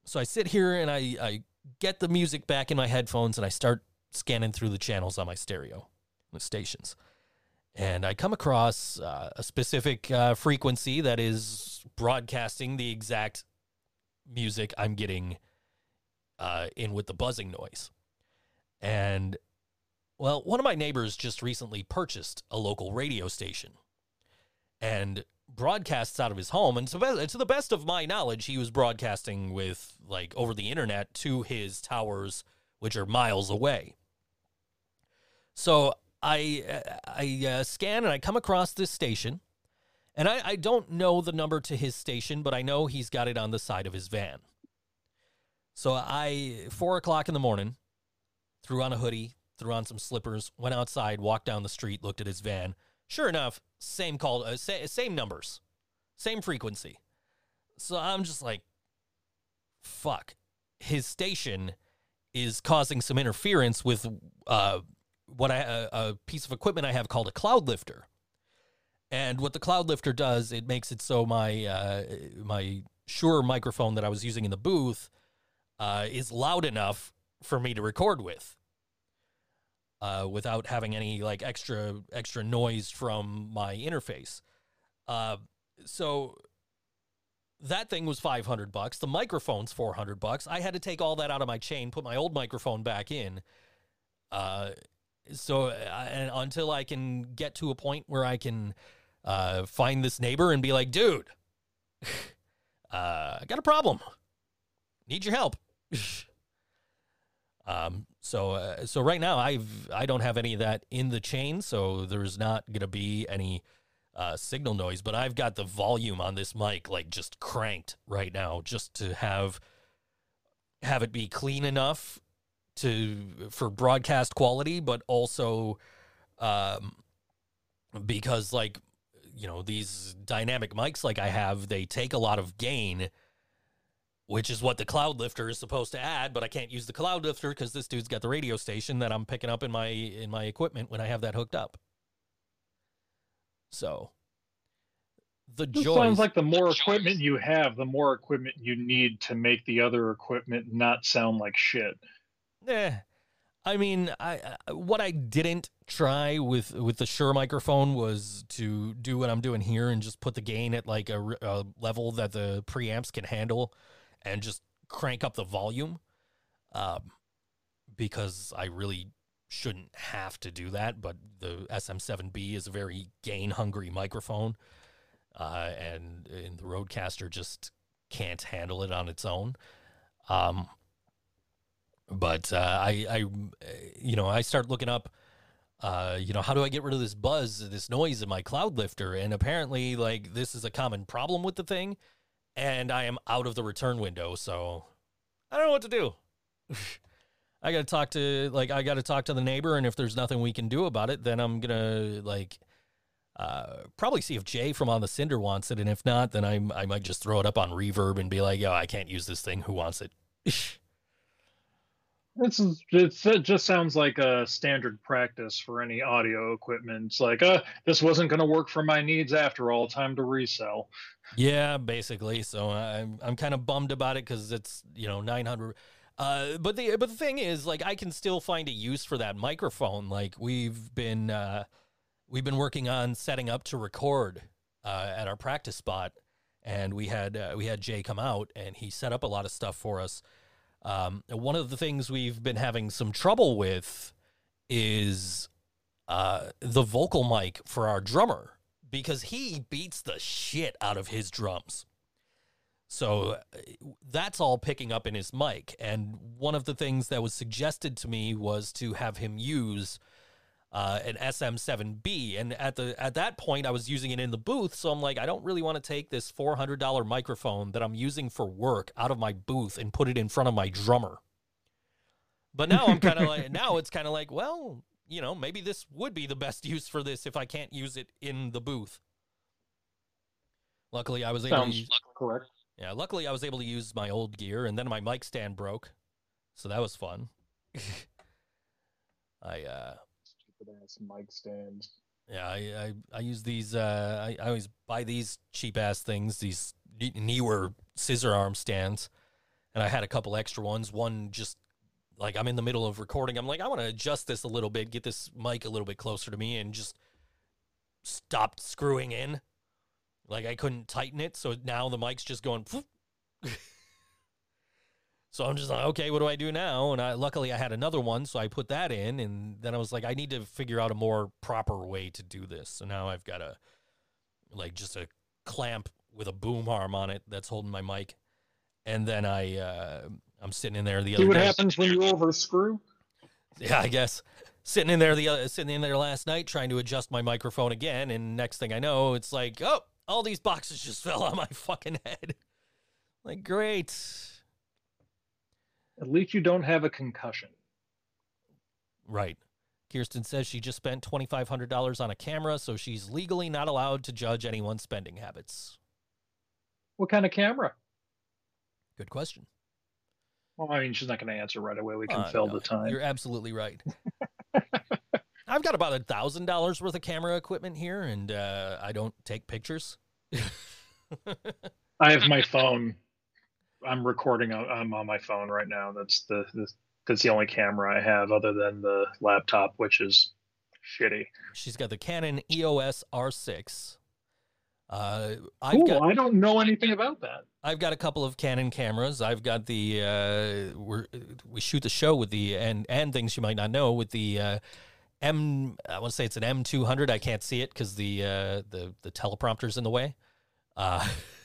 So I sit here and I, I get the music back in my headphones and I start scanning through the channels on my stereo, the stations. And I come across uh, a specific uh, frequency that is broadcasting the exact music I'm getting uh, in with the buzzing noise. And well, one of my neighbors just recently purchased a local radio station and broadcasts out of his home. And to, to the best of my knowledge, he was broadcasting with like over the internet to his towers, which are miles away. So I I uh, scan and I come across this station, and I, I don't know the number to his station, but I know he's got it on the side of his van. So I four o'clock in the morning, threw on a hoodie, threw on some slippers, went outside, walked down the street, looked at his van. Sure enough, same call, uh, sa- same numbers, same frequency. So I'm just like, fuck. His station is causing some interference with uh, what I a, a piece of equipment I have called a cloud lifter. And what the Cloud Lifter does, it makes it so my uh, my Shure microphone that I was using in the booth uh, is loud enough for me to record with, uh, without having any like extra extra noise from my interface. Uh, so that thing was 500 bucks. The microphone's 400 bucks. I had to take all that out of my chain, put my old microphone back in. Uh, so uh, and until I can get to a point where I can uh, find this neighbor and be like, dude, uh, I got a problem. Need your help. um, so uh, so right now I've I don't have any of that in the chain, so there's not gonna be any uh, signal noise. But I've got the volume on this mic like just cranked right now, just to have have it be clean enough to for broadcast quality, but also um, because like you know these dynamic mics like I have, they take a lot of gain, which is what the cloud lifter is supposed to add. But I can't use the cloud lifter because this dude's got the radio station that I'm picking up in my in my equipment when I have that hooked up. So the joy sounds like the more equipment you have, the more equipment you need to make the other equipment not sound like shit. Eh, I mean, I I- what I didn't try with with the Shure microphone was to do what I'm doing here and just put the gain at like a level that the preamps can handle, and just crank up the volume, um, because I really shouldn't have to do that. But the SM7B is a very gain hungry microphone, uh, and and the Rodecaster just can't handle it on its own. Um, but uh, I, I, you know, I start looking up, uh, you know, how do I get rid of this buzz, this noise in my cloud lifter? And apparently, like, this is a common problem with the thing, and I am out of the return window, so I don't know what to do. I got to talk to, like, I got to talk to the neighbor, and if there's nothing we can do about it, then I'm gonna like. Uh, probably see if Jay from on the Cinder wants it, and if not, then I I might just throw it up on Reverb and be like, "Yo, I can't use this thing. Who wants it?" This is it just sounds like a standard practice for any audio equipment. It's like, uh, this wasn't going to work for my needs after all. Time to resell. Yeah, basically. So I'm I'm kind of bummed about it because it's you know 900. Uh, but the but the thing is, like, I can still find a use for that microphone. Like we've been uh, we've been working on setting up to record uh, at our practice spot, and we had uh, we had Jay come out and he set up a lot of stuff for us. Um, one of the things we've been having some trouble with is uh, the vocal mic for our drummer because he beats the shit out of his drums. So uh, that's all picking up in his mic. And one of the things that was suggested to me was to have him use uh, an SM7B. And at the at that point, I was using it in the booth. So I'm like, I don't really want to take this $400 microphone that I'm using for work out of my booth and put it in front of my drummer. But now I'm kind of like, now it's kind of like, well, you know, maybe this would be the best use for this if I can't use it in the booth. Luckily, I was able to use, correct. yeah, luckily I was able to use my old gear and then my mic stand broke. So that was fun. I uh Stupid ass mic stands. yeah, I I, I use these uh I, I always buy these cheap ass things, these Ne- Neewer scissor arm stands. And I had a couple extra ones. One just like I'm in the middle of recording. I'm like, I want to adjust this a little bit, get this mic a little bit closer to me and just stopped screwing in. Like I couldn't tighten it, so now the mic's just going. So I'm just like, okay, what do I do now? And I luckily I had another one, so I put that in, and then I was like, I need to figure out a more proper way to do this. So now I've got a like just a clamp with a boom arm on it that's holding my mic, and then I uh, I'm sitting in there the See other what day. happens when you overscrew? Yeah, I guess sitting in there the other, sitting in there last night trying to adjust my microphone again, and next thing I know, it's like, oh, all these boxes just fell on my fucking head. Like, great. At least you don't have a concussion. Right. Kirsten says she just spent $2,500 on a camera, so she's legally not allowed to judge anyone's spending habits. What kind of camera? Good question. Well, I mean, she's not going to answer right away. We can Uh, fill no, the time. You're absolutely right. I've got about a thousand dollars worth of camera equipment here, and uh, I don't take pictures. I have my phone. I'm recording. I'm on my phone right now. That's the, the that's the only camera I have other than the laptop, which is shitty. She's got the Canon EOS R6. Uh, I've Cool. got I don't know anything about that. I've got a couple of Canon cameras. I've got the uh, we're, we shoot the show with the and and things you might not know with the uh, M. I want to say it's an M two hundred. I can't see it because the uh, the the teleprompter's in the way. Uh,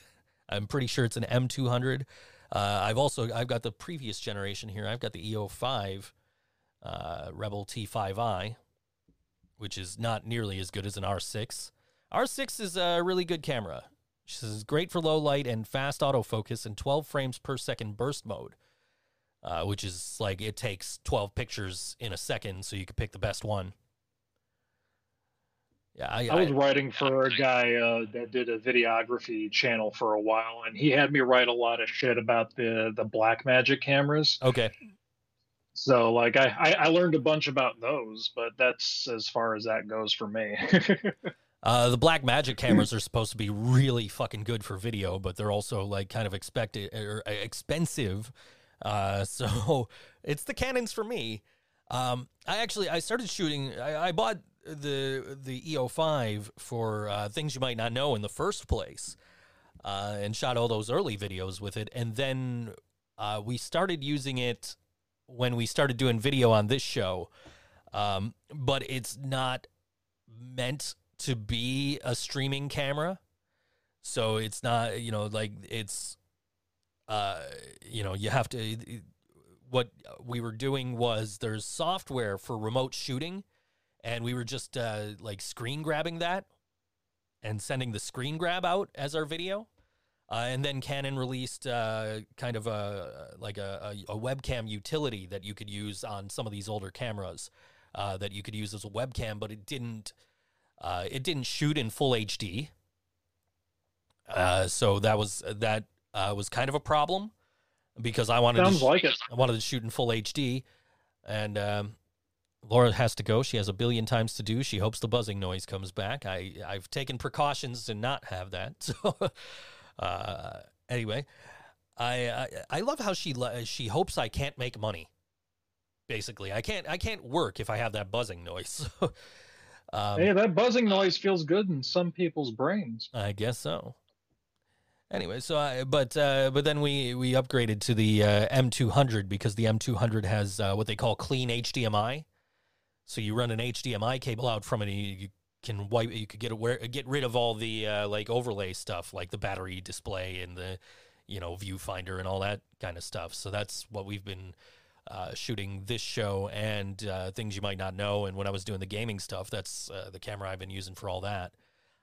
I'm pretty sure it's an M two hundred. Uh, I've also I've got the previous generation here. I've got the EO five uh, Rebel T five I, which is not nearly as good as an R six. R six is a really good camera. She says great for low light and fast autofocus and 12 frames per second burst mode, uh, which is like it takes 12 pictures in a second, so you can pick the best one. Yeah, I, I was I- writing for a guy uh, that did a videography channel for a while, and he had me write a lot of shit about the the Blackmagic cameras. okay. So like I, I I learned a bunch about those, but that's as far as that goes for me. Uh, the Blackmagic cameras are supposed to be really fucking good for video, but they're also like kind of expected or expensive. Uh, so it's the Canons for me. Um, I actually I started shooting. I, I bought the the EO5 for uh, things you might not know in the first place, uh, and shot all those early videos with it, and then uh, we started using it when we started doing video on this show. Um, but it's not meant to be a streaming camera. So it's not, you know, like it's uh you know, you have to what we were doing was there's software for remote shooting and we were just uh like screen grabbing that and sending the screen grab out as our video. Uh, and then Canon released uh, kind of a like a, a, a webcam utility that you could use on some of these older cameras uh, that you could use as a webcam, but it didn't uh, it didn't shoot in full HD. Uh, so that was that uh, was kind of a problem because I wanted to sh- like it. I wanted to shoot in full HD, and um, Laura has to go. She has a billion times to do. She hopes the buzzing noise comes back. I I've taken precautions to not have that. So uh, anyway, I, I I love how she she hopes I can't make money. Basically, I can't I can't work if I have that buzzing noise. Um, Hey, that buzzing noise feels good in some people's brains. I guess so. Anyway, so I, but uh, but then we we upgraded to the uh, M200 because the M200 has uh, what they call clean HDMI. So you run an HDMI cable out from it, and you, you can wipe. You could get aware, get rid of all the uh, like overlay stuff, like the battery display and the you know viewfinder and all that kind of stuff. So that's what we've been uh, shooting this show and uh, things you might not know. And when I was doing the gaming stuff, that's uh, the camera I've been using for all that.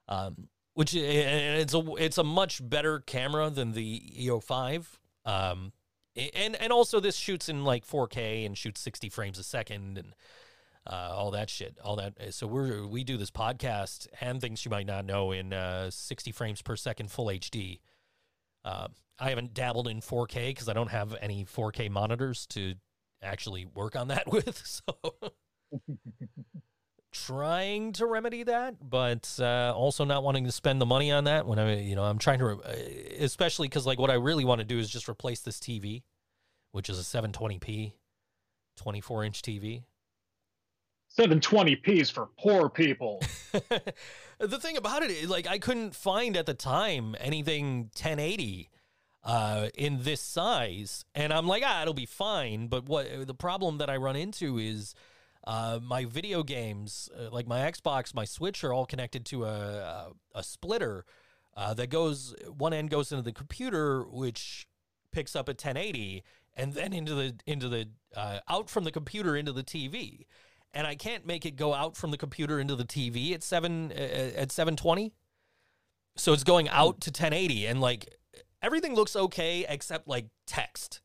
Um, which and it's a it's a much better camera than the EO5. Um, and and also this shoots in like 4K and shoots 60 frames a second and uh, all that shit, all that. So we're we do this podcast and things you might not know in uh, 60 frames per second full HD. Uh, I haven't dabbled in 4K because I don't have any 4K monitors to actually work on that with. So trying to remedy that, but uh, also not wanting to spend the money on that when I, you know, I'm trying to, re- especially because like what I really want to do is just replace this TV, which is a 720p, 24 inch TV. 720p's for poor people. the thing about it, like I couldn't find at the time anything 1080 uh in this size. And I'm like ah it'll be fine. But what the problem that I run into is uh my video games uh, like my Xbox my Switch are all connected to a a, a splitter uh, that goes one end goes into the computer which picks up at 1080 and then into the into the uh, out from the computer into the TV and I can't make it go out from the computer into the TV at seven uh, uh, at seven twenty. So it's going hmm. out to 1080, and like everything looks okay except like text.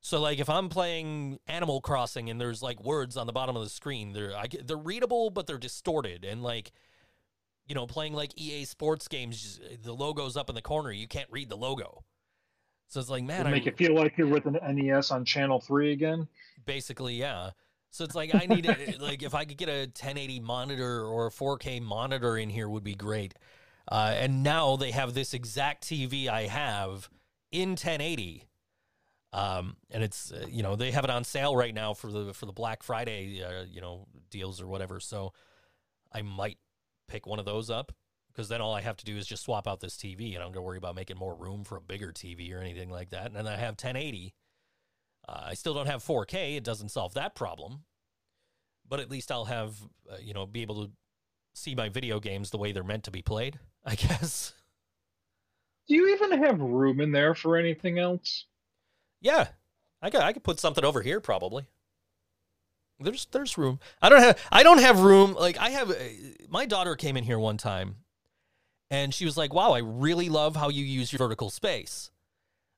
So like if I'm playing Animal Crossing and there's like words on the bottom of the screen, they're I, they're readable but they're distorted, and like you know playing like EA Sports games, uh, the logo's up in the corner, you can't read the logo. So it's like man, It'd I make you feel like you're with an NES on channel three again. basically yeah So it's like I need a, like if I could get a 1080 monitor or a 4K monitor in here would be great. Uh, and now they have this exact TV I have in 1080. Um, and it's uh, you know they have it on sale right now for the for the Black Friday uh, you know deals or whatever. So I might pick one of those up because then all I have to do is just swap out this TV and I don't to worry about making more room for a bigger TV or anything like that. And then I have 1080. Uh, I still don't have 4K. It doesn't solve that problem, but at least I'll have uh, you know be able to see my video games the way they're meant to be played. I guess. Do you even have room in there for anything else? Yeah, I could I could put something over here probably. There's there's room. I don't have I don't have room. Like I have. uh, My daughter came in here one time, and she was like, "Wow, I really love how you use your vertical space,"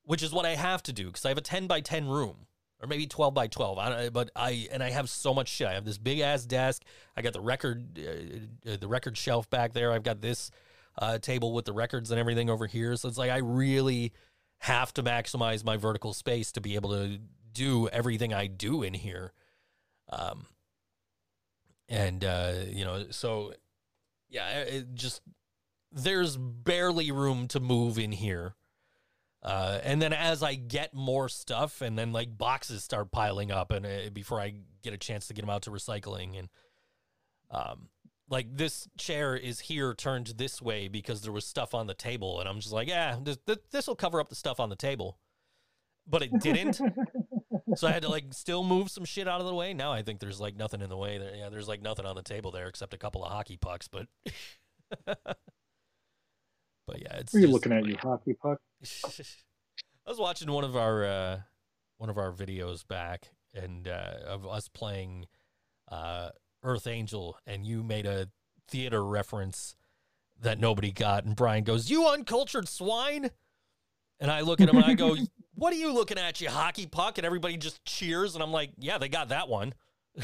which is what I have to do because I have a ten by ten room or maybe twelve by twelve. I don't, but I and I have so much shit. I have this big ass desk. I got the record uh, uh, the record shelf back there. I've got this uh, table with the records and everything over here. So it's like I really have to maximize my vertical space to be able to do everything I do in here. Um, and uh, you know, so yeah, it just there's barely room to move in here. Uh, and then as I get more stuff, and then like boxes start piling up, and uh, before I get a chance to get them out to recycling, and um, like this chair is here turned this way because there was stuff on the table, and I'm just like, yeah, this will cover up the stuff on the table, but it didn't. so I had to like still move some shit out of the way. Now I think there's like nothing in the way there. Yeah, there's like nothing on the table there except a couple of hockey pucks, but. Are you looking at, you hockey puck? I was watching one of our uh, one of our videos back, and uh, of us playing uh, Earth Angel, and you made a theater reference that nobody got, and Brian goes, "You uncultured swine," and I look at him and I go, "What are you looking at, you hockey puck?" And everybody just cheers, and I'm like, "Yeah, they got that one."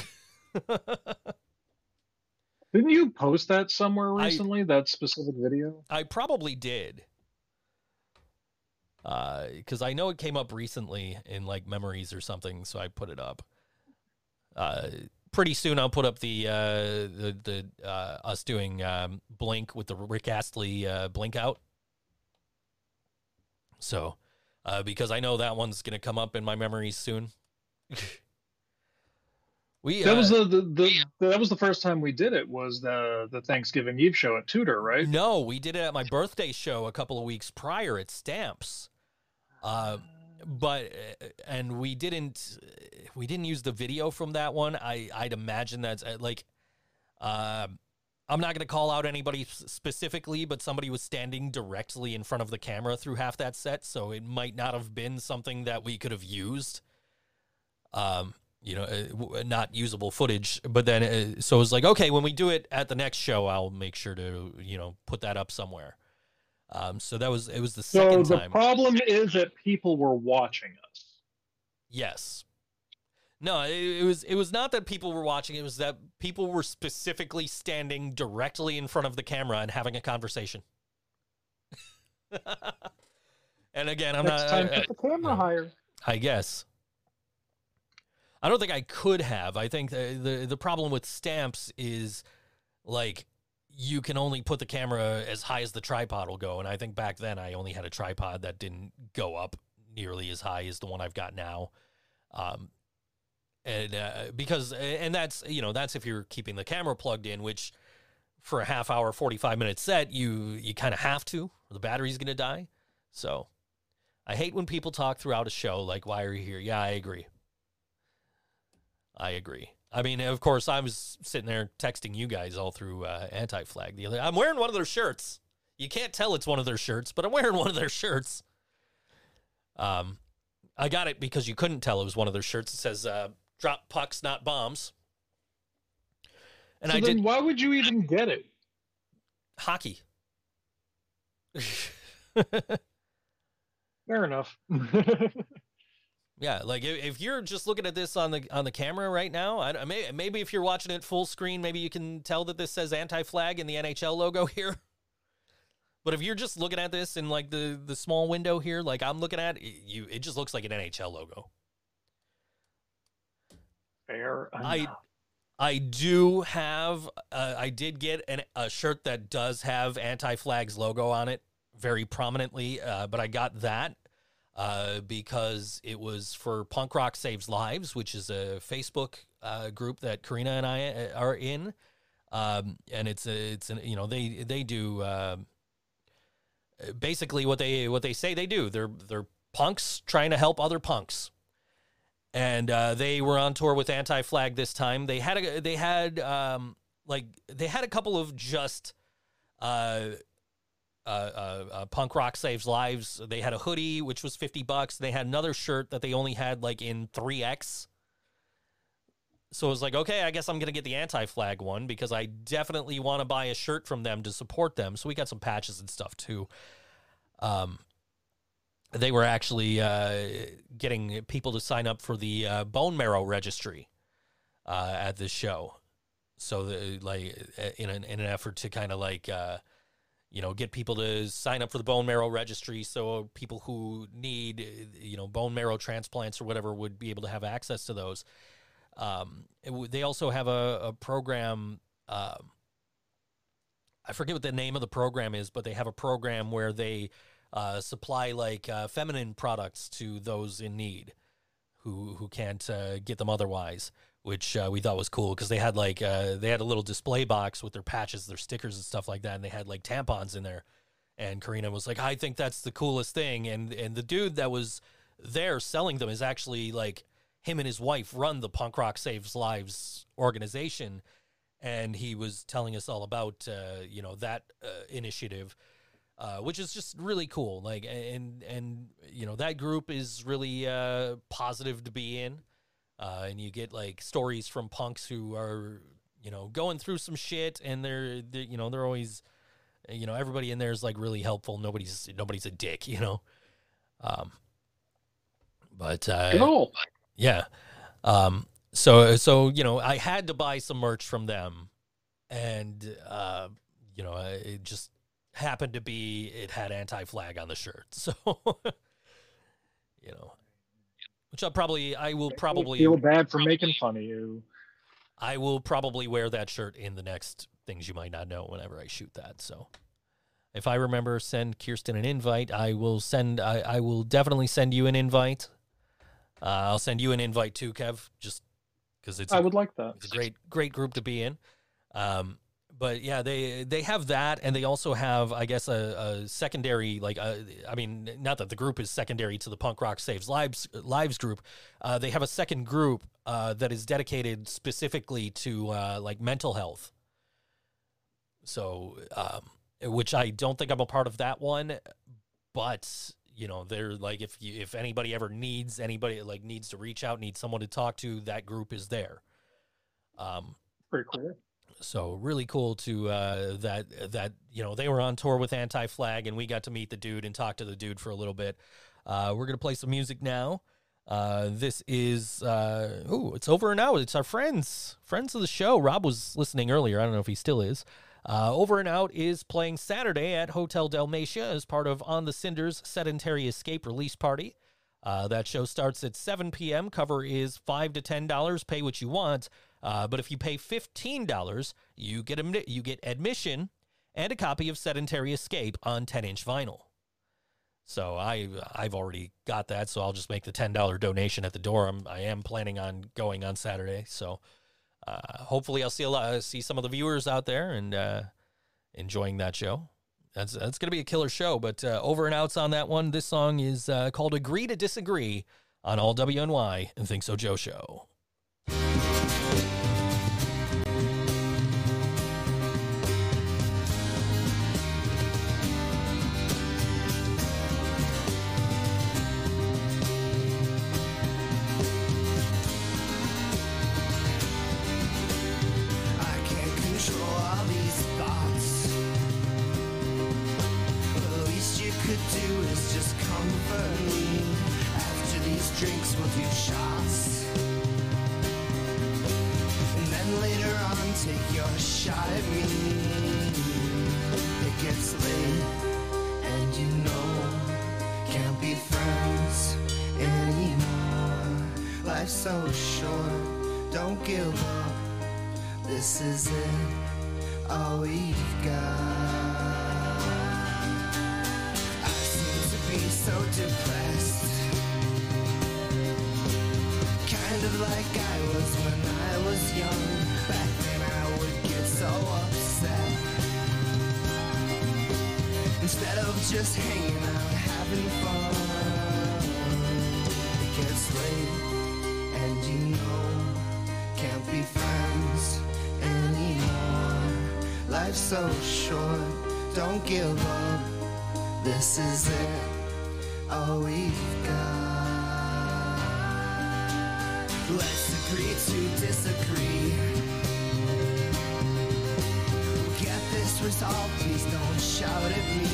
Didn't you post that somewhere I- recently? that specific video? I probably did. Because I know it came up recently in like memories or something, so I put it up. Uh, pretty soon I'll put up the uh, the the uh, us doing um, Blink with the Rick Astley uh, Blink out. So, uh, because I know that one's gonna come up in my memories soon. we That uh, was the, the, the that was the first time we did it. Was the the Thanksgiving Eve show at Tudor, right? No, we did it at my birthday show a couple of weeks prior at Stamps. Uh, but uh, and we didn't we didn't use the video from that one. I I'd imagine that's uh, like uh, I'm not going to call out anybody specifically, but somebody was standing directly in front of the camera through half that set, so it might not have been something that we could have used. Um, you know, uh, w- not usable footage. But then, uh, so it was like, okay, when we do it at the next show, I'll make sure to you know put that up somewhere. Um, so that was it was the So second the time. problem is that people were watching us. Yes. No, it, it was it was not that people were watching. It was that people were specifically standing directly in front of the camera and having a conversation. and again, I'm Next not. time, I, put the camera higher. I guess. I don't think I could have. I think the, the the problem with stamps is like you can only put the camera as high as the tripod will go, and I think back then I only had a tripod that didn't go up nearly as high as the one I've got now. Um, and uh, because and that's you know that's if you're keeping the camera plugged in, which for a half hour, forty five minute set, you you kind of have to, the battery's gonna die. So I hate when people talk throughout a show like, "Why are you here?" Yeah, I agree. I agree. I mean, of course, I was sitting there texting you guys all through uh, Anti Flag the other. I'm wearing one of their shirts. You can't tell it's one of their shirts, but I'm wearing one of their shirts. Um, I got it because you couldn't tell it was one of their shirts. It says uh, "Drop pucks, not bombs," and so I then did why would you even get it? hockey. Fair enough. Yeah, like if, if you're just looking at this on the on the camera right now, I, may, maybe if you're watching it full screen, maybe you can tell that this says anti-flag in the NHL logo here. But if you're just looking at this in like the the small window here, like I'm looking at, it, you it just looks like an NHL logo. fair I- I do have. Uh, I did get an, a shirt that does have Anti Flags logo on it very prominently, uh, but I got that uh, because it was for Punk Rock Saves Lives, which is a Facebook uh, group that Karina and I uh, are in, um, and it's a, it's an, you know they they do um basically what they what they say they do. They're they're punks trying to help other punks and uh, they were on tour with Anti Flag this time. They had a they had um, like they had a couple of just uh, uh, uh, punk rock saves lives. They had a hoodie which was fifty bucks. They had another shirt that they only had like in three X. So it was like, okay, I guess I'm gonna get the Anti Flag one because I definitely want to buy a shirt from them to support them. So we got some patches and stuff too. Um, they were actually uh, getting people to sign up for the uh, bone marrow registry uh, at this show. So, the, like, in an, in an effort to kind of like, uh, you know, get people to sign up for the bone marrow registry, so people who need, uh, you know, bone marrow transplants or whatever would be able to have access to those. Um, w- they also have a, a program. Um, I forget what the name of the program is, but they have a program where they uh, supply like uh, feminine products to those in need who who can't uh, get them otherwise, which uh, we thought was cool because they had like uh, they had a little display box with their patches, their stickers and stuff like that, and they had like tampons in there. And Karina was like, "I think that's the coolest thing." And and the dude that was there selling them is actually like him and his wife run the Punk Rock Saves Lives organization, and he was telling us all about uh, you know that uh, initiative uh, which is just really cool. Like, and and you know that group is really uh, positive to be in, uh, and you get like stories from punks who are you know going through some shit, and they're, they're you know they're always you know everybody in there is like really helpful. Nobody's nobody's a dick, you know. Um, but uh, Cool. yeah. Um, so so you know, I had to buy some merch from them, and uh, you know, it just happened to be it had anti-flag on the shirt. So you know, which I'll probably I will probably feel bad for making fun of you. I will probably wear that shirt in the next things you might not know whenever I shoot that. So if I remember, send Kirsten an invite. I will send. I, I will definitely send you an invite. Uh, I'll send you an invite too, Kev, just because it's I a, would like that. it's a great great group to be in. Um, but yeah, they they have that, and they also have, I guess, a, a secondary like, uh, I mean, not that the group is secondary to the Punk Rock Saves Lives Lives group. Uh, they have a second group uh, that is dedicated specifically to uh, like mental health. So, um, which I don't think I'm a part of that one, but you know, they're like if you, if anybody ever needs anybody like needs to reach out, needs someone to talk to, that group is there. Um, Pretty cool. So really cool to uh, that that you know they were on tour with Anti Flag and we got to meet the dude and talk to the dude for a little bit. Uh, we're gonna play some music now. Uh, this is uh, oh, it's over and out. It's our friends, friends of the show. Rob was listening earlier. I don't know if he still is. Uh, over and out is playing Saturday at Hotel Dalmatia as part of On the Cinders Sedentary Escape release party. Uh, that show starts at 7 p.m. Cover is five to ten dollars. Pay what you want, uh, but if you pay fifteen dollars, you get admi- you get admission and a copy of Sedentary Escape on 10-inch vinyl. So I I've already got that, so I'll just make the ten dollar donation at the door. I'm I am planning on going on Saturday, so uh, hopefully I'll see a lot, see some of the viewers out there and uh, enjoying that show. That's that's gonna be a killer show. But uh, over and outs on that one. This song is uh, called "Agree to Disagree" on all WNY and Think So Joe Show. Shot at me. It gets late, and you know, can't be friends anymore. Life's so short, don't give up. This is it, all we've got. I seem to be so depressed. Just hanging out, having fun. It gets late, and you know, can't be friends anymore. Life's so short, don't give up. This is it, all we've got. Let's agree to disagree. Get this resolved, please don't shout at me.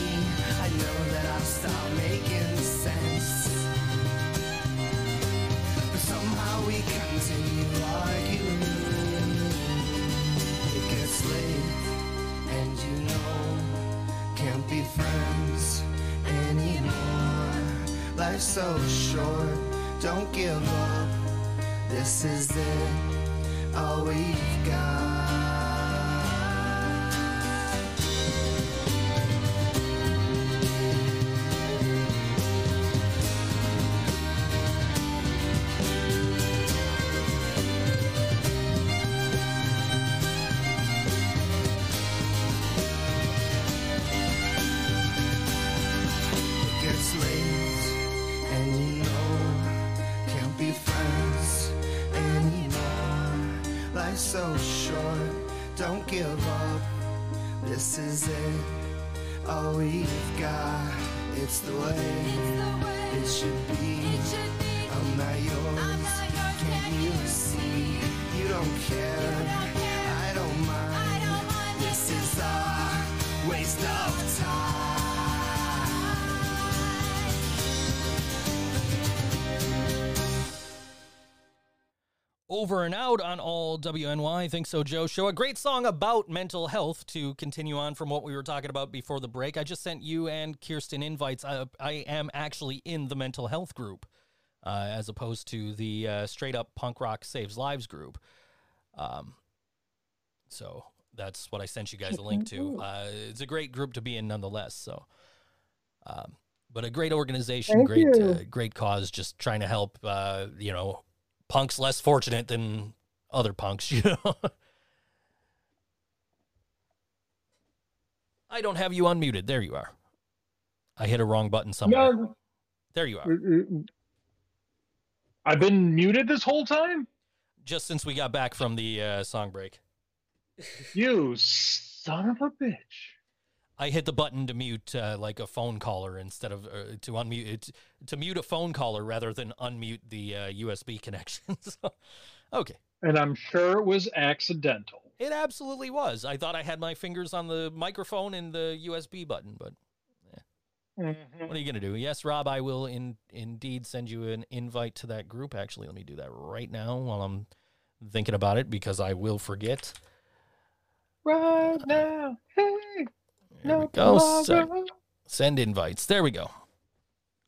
Stopped making sense. Somehow we continue arguing. It gets late, and you know, can't be friends anymore. Life's so short, don't give up. This is it, all we've got. So short, don't give up. This is it, all we've got. It's the way it should be. I'm not yours, can you see? You don't care, Over and out on all WNY. I think so, Joe Show. A great song about mental health to continue on from what we were talking about before the break. I just sent you and Kirsten invites. I, I am actually in the mental health group uh, as opposed to the uh, straight up punk rock saves lives group. Um, so that's what I sent you guys a link to. Uh, it's a great group to be in nonetheless. So, um, but a great organization, Thank great, uh, great cause, just trying to help, uh, you know, punks less fortunate than other punks, you know. I don't have you unmuted. There you are. I hit a wrong button somewhere. No, There you are. uh, I've been muted this whole time. Just since we got back from the uh, song break, You son of a bitch. I hit the button to mute uh, like a phone caller instead of uh, to unmute it to mute a phone caller rather than unmute the uh, USB connection. so, okay. And I'm sure it was accidental. It absolutely was. I thought I had my fingers on the microphone and the USB button, but what are you gonna do? Yes, Rob, I will in indeed send you an invite to that group. Actually, let me do that right now while I'm thinking about it because I will forget. Right now. Hey. There we go. Sec- send invites. There we go.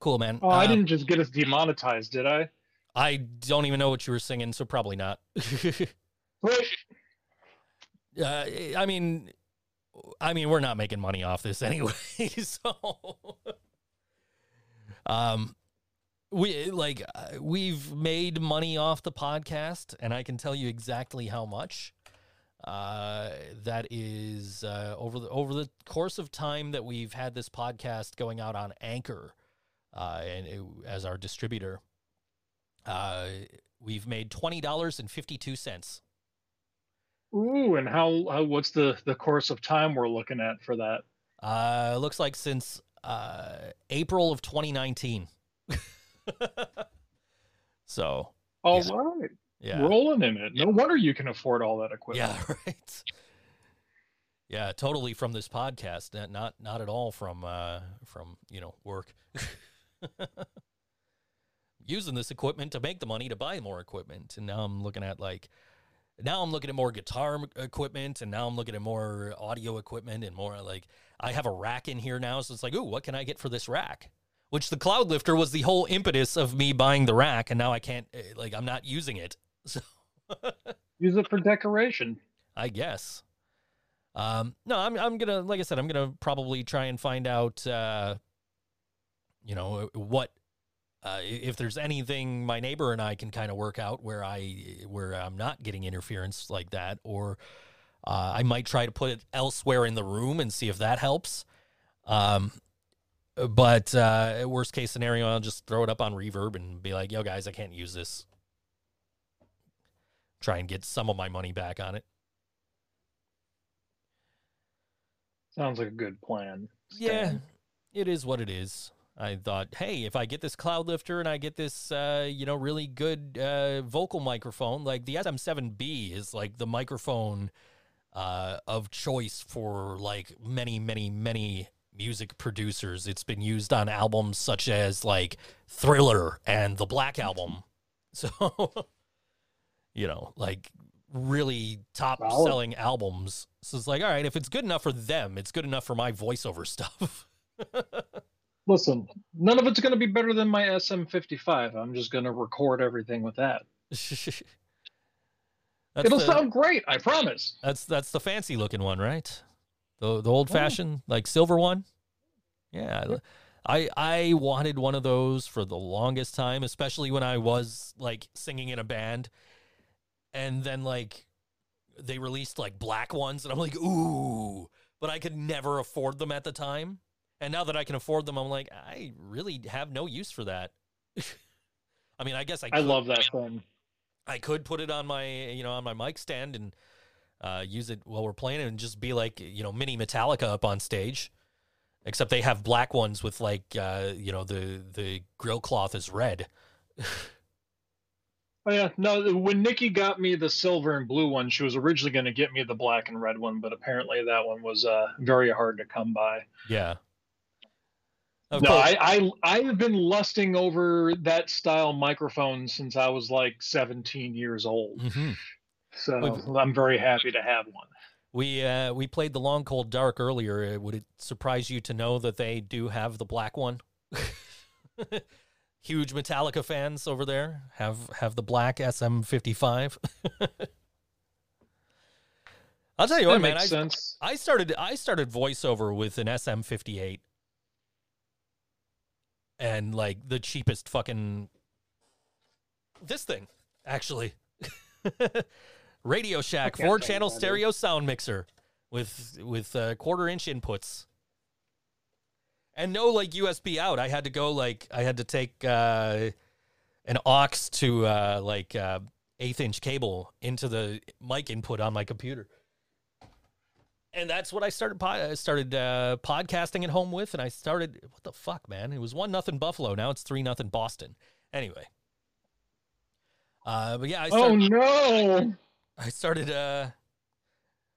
Cool, man. Oh, I Um, didn't just get us demonetized, did I? I don't even know what you were singing, so probably not. Wait. uh, I mean, I mean, we're not making money off this anyway, so um, we like uh, we've made money off the podcast, and I can tell you exactly how much. Uh, that is uh, over the over the course of time that we've had this podcast going out on Anchor, uh, and it, as our distributor, uh, we've made twenty dollars and fifty two cents. Ooh, and how, how what's the the course of time we're looking at for that? Uh, looks like since uh, April of 2019. so All Yeah. right, yeah, rolling in it. No wonder you can afford all that equipment. yeah, right. Yeah, totally from this podcast, not not, not at all from uh, from you know work. Using this equipment to make the money to buy more equipment, and now I'm looking at like now I'm looking at more guitar equipment, and now I'm looking at more audio equipment, and more like I have a rack in here now, so it's like, ooh, what can I get for this rack? Which the Cloudlifter was the whole impetus of me buying the rack, and now I can't, eh, like, I'm not using it. So Use it for decoration. I guess. Um, no, I'm I'm gonna like I said, I'm gonna probably try and find out, uh, you know, what uh, if there's anything my neighbor and I can kind of work out where I where I'm not getting interference like that, or uh, I might try to put it elsewhere in the room and see if that helps. Um, but uh, worst case scenario, I'll just throw it up on reverb and be like, "Yo, guys, I can't use this." Try and get some of my money back on it. Sounds like a good plan. Yeah, it is what it is. I thought, hey, if I get this Cloudlifter and I get this, uh, you know, really good uh, vocal microphone, like the SM7B is like the microphone uh, of choice for like many, many, many music producers. It's been used on albums such as like Thriller and the Black Album. So, you know, like really top Solid. selling albums. So it's like, all right, if it's good enough for them, it's good enough for my voiceover stuff. Listen, none of it's going to be better than my SM55. I'm just going to record everything with that. It'll the, sound great, I promise. That's that's the fancy looking one, right? The the old fashioned like silver one. Yeah, I I wanted one of those for the longest time, especially when I was like singing in a band, and then like they released like black ones, and I'm like, ooh, but I could never afford them at the time. And now that I can afford them, I'm like, I really have no use for that. I mean, I guess I I could- love that thing. I could put it on my you know on my mic stand and uh, use it while we're playing and just be like you know mini Metallica up on stage, except they have black ones with like uh, you know the the grill cloth is red. Oh yeah, no. When Nikki got me the silver and blue one, she was originally going to get me the black and red one, but apparently that one was uh, very hard to come by. Yeah. Of no, course, I, I I have been lusting over that style microphone since I was like 17 years old. Mhm. So We've- I'm very happy to have one. we uh, we played the Long Cold Dark earlier. Uh, Would it surprise you to know that they do have the black one? Huge Metallica fans over there have have the black SM55. I'll tell you That what, man. makes I, sense. I started I started voiceover with an SM58 and like the cheapest fucking this thing actually Radio Shack four channel stereo sound mixer with with uh, quarter inch inputs and no like USB out. I had to go like I had to take uh, an aux to uh, like uh, eighth inch cable into the mic input on my computer and that's what I started. Po- I started uh, podcasting at home with, and I started. What the fuck, man? It was one nothing Buffalo. Now it's three nothing Boston. Anyway, uh, but yeah, I Oh no! I started. Uh,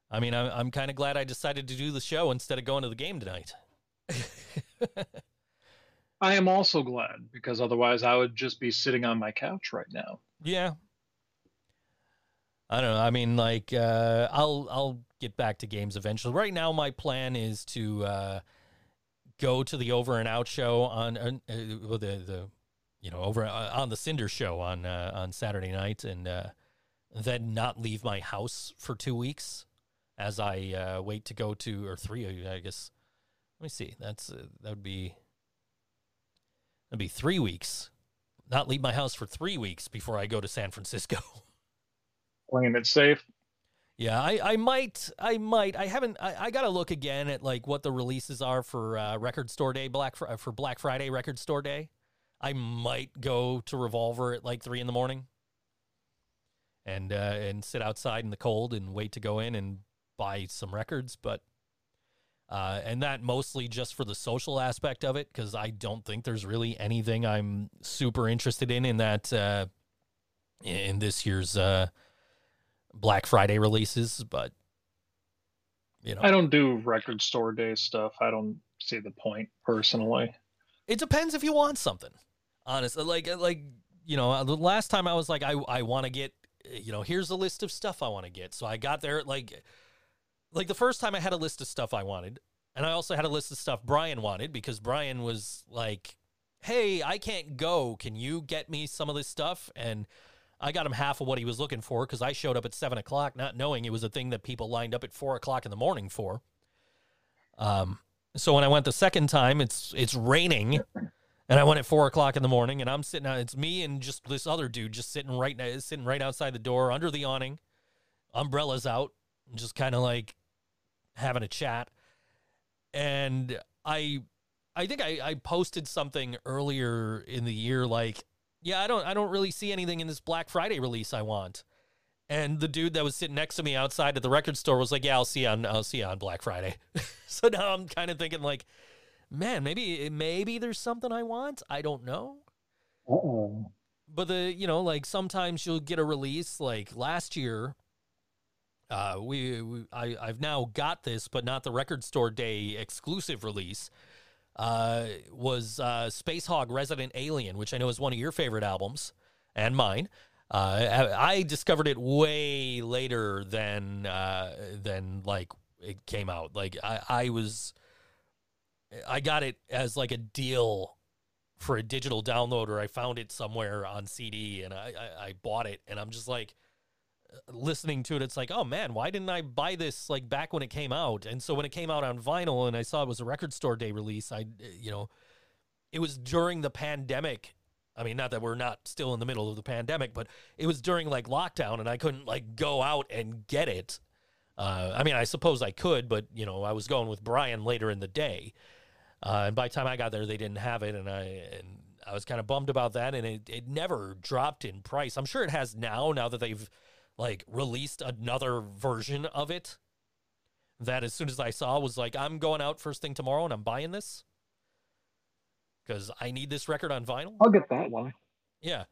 I mean, I'm I'm kind of glad I decided to do the show instead of going to the game tonight. I am also glad because otherwise I would just be sitting on my couch right now. Yeah. I don't know. I mean, like, uh, I'll I'll get back to games eventually. Right now, my plan is to uh, go to the Over and Out show on uh, the the you know over uh, on the Cinder show on uh, on Saturday night, and uh, then not leave my house for two weeks as I uh, wait to go to or three. I guess. Let me see. That's uh, that would be that'd be three weeks. Not leave my house for three weeks before I go to San Francisco. Playing it safe. Yeah, I, I might, I might, I haven't, I, I got to look again at like what the releases are for uh, Record Store Day, Black Fri- for Black Friday Record Store Day. I might go to Revolver at like three in the morning, and uh, and sit outside in the cold and wait to go in and buy some records, but. Uh, and that mostly just for the social aspect of it, because I don't think there's really anything I'm super interested in in that uh, in this year's uh, Black Friday releases, but you know, I don't do record store day stuff. I don't see the point personally. it depends if you want something. Honestly, like like you know, the last time I was like, I I want to get, you know, here's a list of stuff I want to get. So I got there like, like the first time I had a list of stuff I wanted, and I also had a list of stuff Brian wanted because Brian was like, hey, I can't go. Can you get me some of this stuff? And I got him half of what he was looking for because I showed up at seven o'clock, not knowing it was a thing that people lined up at four o'clock in the morning for. Um, so when I went the second time, it's it's raining, and I went at four o'clock in the morning, and I'm sitting out. It's me and just this other dude just sitting right now, sitting right outside the door under the awning, umbrellas out, just kind of like having a chat. And I, I think I, I posted something earlier in the year like, yeah, I don't I don't really see anything in this Black Friday release I want. And the dude that was sitting next to me outside at the record store was like, "Yeah, I'll see you on I'll see you on Black Friday." so now I'm kind of thinking like, man, maybe maybe there's something I want. I don't know. Uh-oh. But the you know like sometimes you'll get a release like last year. Uh, we, we I I've now got this, but not the record store day exclusive release. Uh, was uh, Spacehog Resident Alien, which I know is one of your favorite albums and mine. Uh, I discovered it way later than uh, than like it came out. Like I, I was, I got it as like a deal for a digital download, or I found it somewhere on CD, and I, I, I bought it, and I'm just like listening to it. It's like, oh man, why didn't I buy this like back when it came out? And so when it came out on vinyl, and I saw it was a record store day release, I you know, it was during the pandemic. I mean, not that we're not still in the middle of the pandemic, but it was during like lockdown, and I couldn't like go out and get it. Uh, I mean, I suppose I could, but you know, I was going with Brian later in the day, uh, and by the time I got there, they didn't have it, and I and I was kind of bummed about that. And it it never dropped in price. I'm sure it has now. Now that they've like released another version of it, that as soon as I saw was like, I'm going out first thing tomorrow, and I'm buying this because I need this record on vinyl. I'll get that one. Yeah.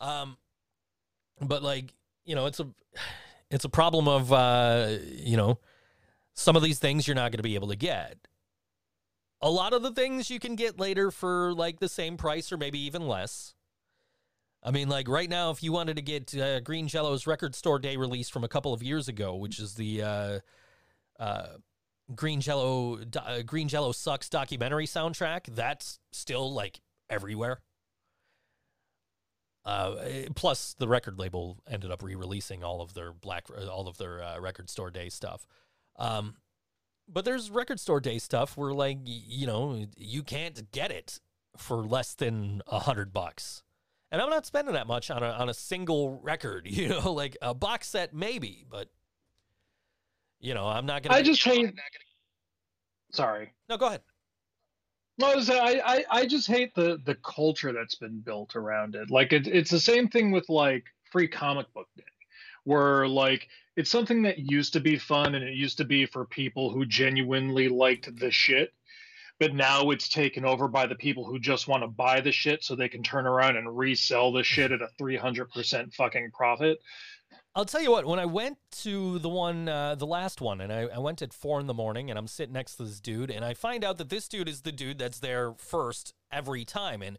Um, but like, you know, it's a it's a problem of uh, you know, some of these things you're not going to be able to get. A lot of the things you can get later for like the same price or maybe even less. I mean, like right now, if you wanted to get uh, Green Jello's record store day release from a couple of years ago, which is the uh, uh, Green Jello uh, Green Jello sucks documentary soundtrack, that's still like everywhere. Uh, eh, plus, the record label ended up re-releasing all of their black, all of their uh, record store day stuff. Um, but there's record store day stuff where, like, you know, you can't get it for less than a hundred bucks. And I'm not spending that much on a on a single record, you know, like a box set maybe, but you know, I'm not gonna. I just hate. Sorry. no, go ahead. No, I, I I just hate the the culture that's been built around it. Like it, it's the same thing with like free comic book day, where like it's something that used to be fun and it used to be for people who genuinely liked the shit, but now it's taken over by the people who just want to buy the shit so they can turn around and resell the shit at a three hundred percent fucking profit. I'll tell you what. When I went to the one, uh, the last one, and I, I went at four in the morning, and I'm sitting next to this dude, and I find out that this dude is the dude that's there first every time. And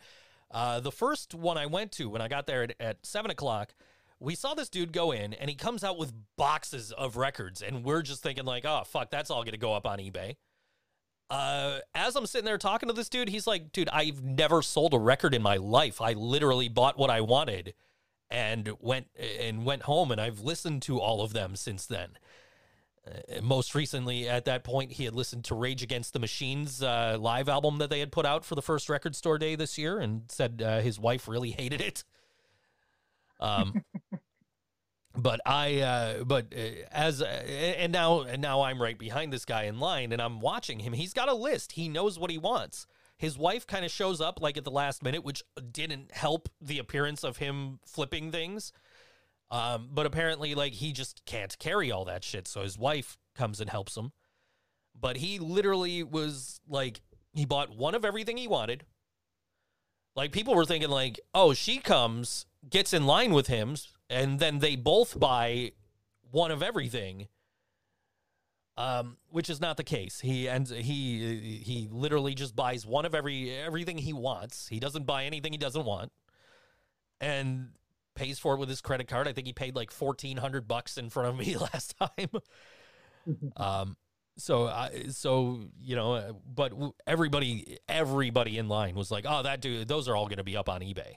uh, the first one I went to when I got there at, at seven o'clock, we saw this dude go in, and he comes out with boxes of records, and we're just thinking like, oh fuck, that's all going to go up on eBay. Uh, as I'm sitting there talking to this dude, he's like, dude, I've never sold a record in my life. I literally bought what I wanted and went and went home and I've listened to all of them since then. Uh, most recently, at that point, he had listened to Rage Against the Machine's uh, live album that they had put out for the first record store day this year, and said uh, his wife really hated it. Um, but I, uh, but uh, as uh, and now and now I'm right behind this guy in line, and I'm watching him. He's got a list. He knows what he wants. His wife kind of shows up like at the last minute, which didn't help the appearance of him flipping things. Um, but apparently, like he just can't carry all that shit, so his wife comes and helps him. But he literally was like, he bought one of everything he wanted. Like people were thinking, like, oh, she comes, gets in line with him, and then they both buy one of everything. Um, which is not the case. He ends he he literally just buys one of every everything he wants. He doesn't buy anything he doesn't want, and pays for it with his credit card. I think he paid like fourteen hundred bucks in front of me last time. um, so I so you know, uh, but everybody everybody in line was like, "Oh, that dude, those are all going to be up on eBay."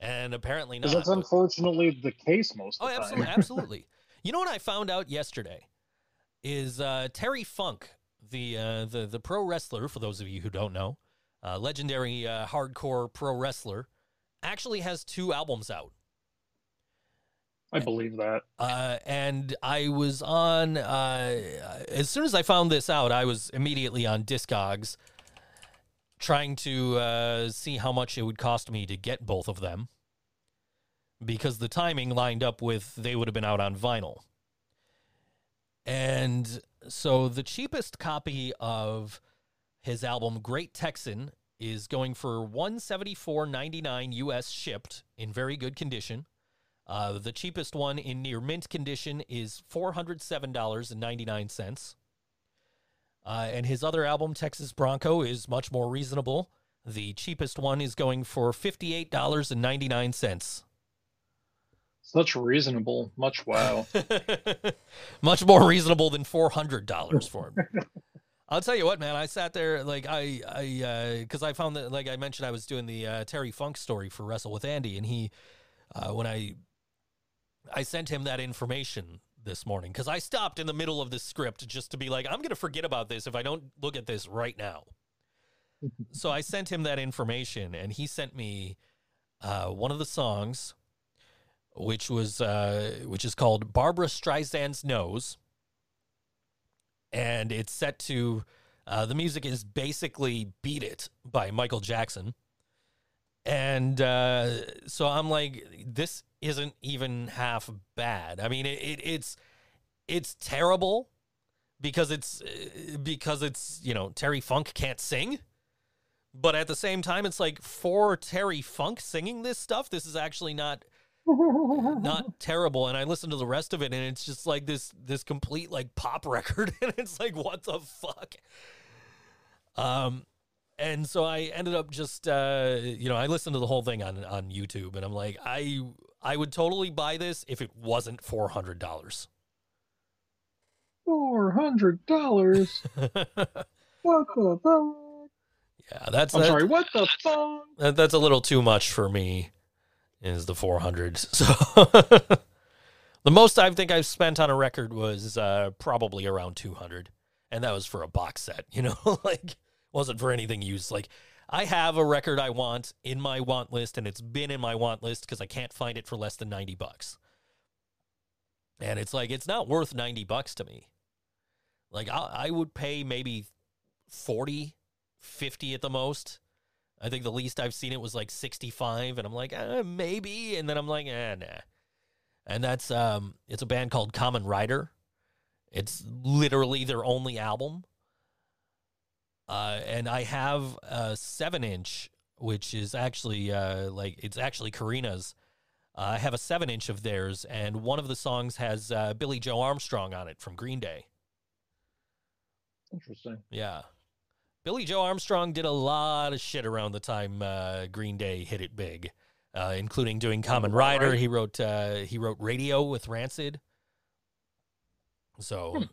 And apparently not. That's unfortunately the case most Oh, of the absolutely, time. absolutely. You know what I found out yesterday is uh, Terry Funk, the uh, the the pro wrestler. For those of you who don't know, uh, legendary uh, hardcore pro wrestler, actually has two albums out. I believe that. Uh, and I was on uh, as soon as I found this out, I was immediately on Discogs, trying to uh, see how much it would cost me to get both of them, because the timing lined up with they would have been out on vinyl. And so the cheapest copy of his album Great Texan is going for 174.99 US shipped in very good condition. Uh, the cheapest one in near mint condition is $407.99. Uh, and his other album, Texas Bronco, is much more reasonable. The cheapest one is going for $58.99. Such reasonable. Much wow. much more reasonable than $400 for him. I'll tell you what, man. I sat there like I, I, because I found that, like I mentioned, I was doing the uh, Terry Funk story for Wrestle with Andy, and he, uh, when I, I sent him that information this morning because I stopped in the middle of the script just to be like, I'm gonna forget about this if I don't look at this right now. so I sent him that information, and he sent me uh, one of the songs, which was uh, which is called Barbra Streisand's Nose and it's set to uh, the music is basically "Beat It" by Michael Jackson, and uh, so I'm like, this isn't even half bad. I mean, it, it it's it's terrible because it's because it's you know Terry Funk can't sing. But at the same time, it's like for Terry Funk singing this stuff, this is actually not not terrible and i listened to the rest of it and it's just like this this complete like pop record and it's like what the fuck um and so i ended up just uh you know i listened to the whole thing on on youtube and i'm like i i would totally buy this if it wasn't $400 Four hundred dollars. What the fuck? yeah that's I'm sorry. What the fuck? that, that's a little too much for me is the 400 so the most i think i've spent on a record was uh, probably around 200 and that was for a box set you know like wasn't for anything used like i have a record i want in my want list and it's been in my want list because i can't find it for less than 90 bucks and it's like it's not worth 90 bucks to me like i, I would pay maybe 40 50 at the most I think the least I've seen it was like 65, and I'm like, eh, maybe, and then I'm like, eh, nah. And that's um, it's a band called Common Rider. It's literally their only album. Uh, and I have a seven inch, which is actually uh, like it's actually Karina's. Uh, I have a seven inch of theirs, and one of the songs has uh, Billie Joe Armstrong on it from Green Day. Interesting. Yeah. Billie Joe Armstrong did a lot of shit around the time uh, Green Day hit it big, uh, including doing Common. Rider. He wrote uh, he wrote Radio with Rancid. So,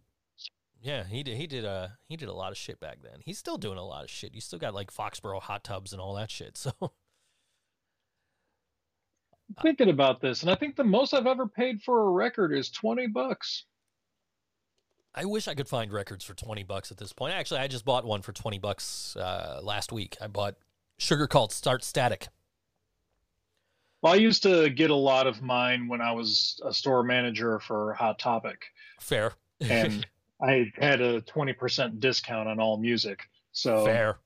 yeah, he did he did uh, he did a lot of shit back then. He's still doing a lot of shit. He's still got like Foxboro hot tubs and all that shit. So, Thinking about this, and I think the most I've ever paid for a record is twenty bucks. I wish I could find records for 20 bucks at this point. Actually, I just bought one for 20 bucks uh, last week. I bought Sugarcult Start Static. Well, I used to get a lot of mine when I was a store manager for Hot Topic, Fair. and I had a twenty percent discount on all music. So Fair.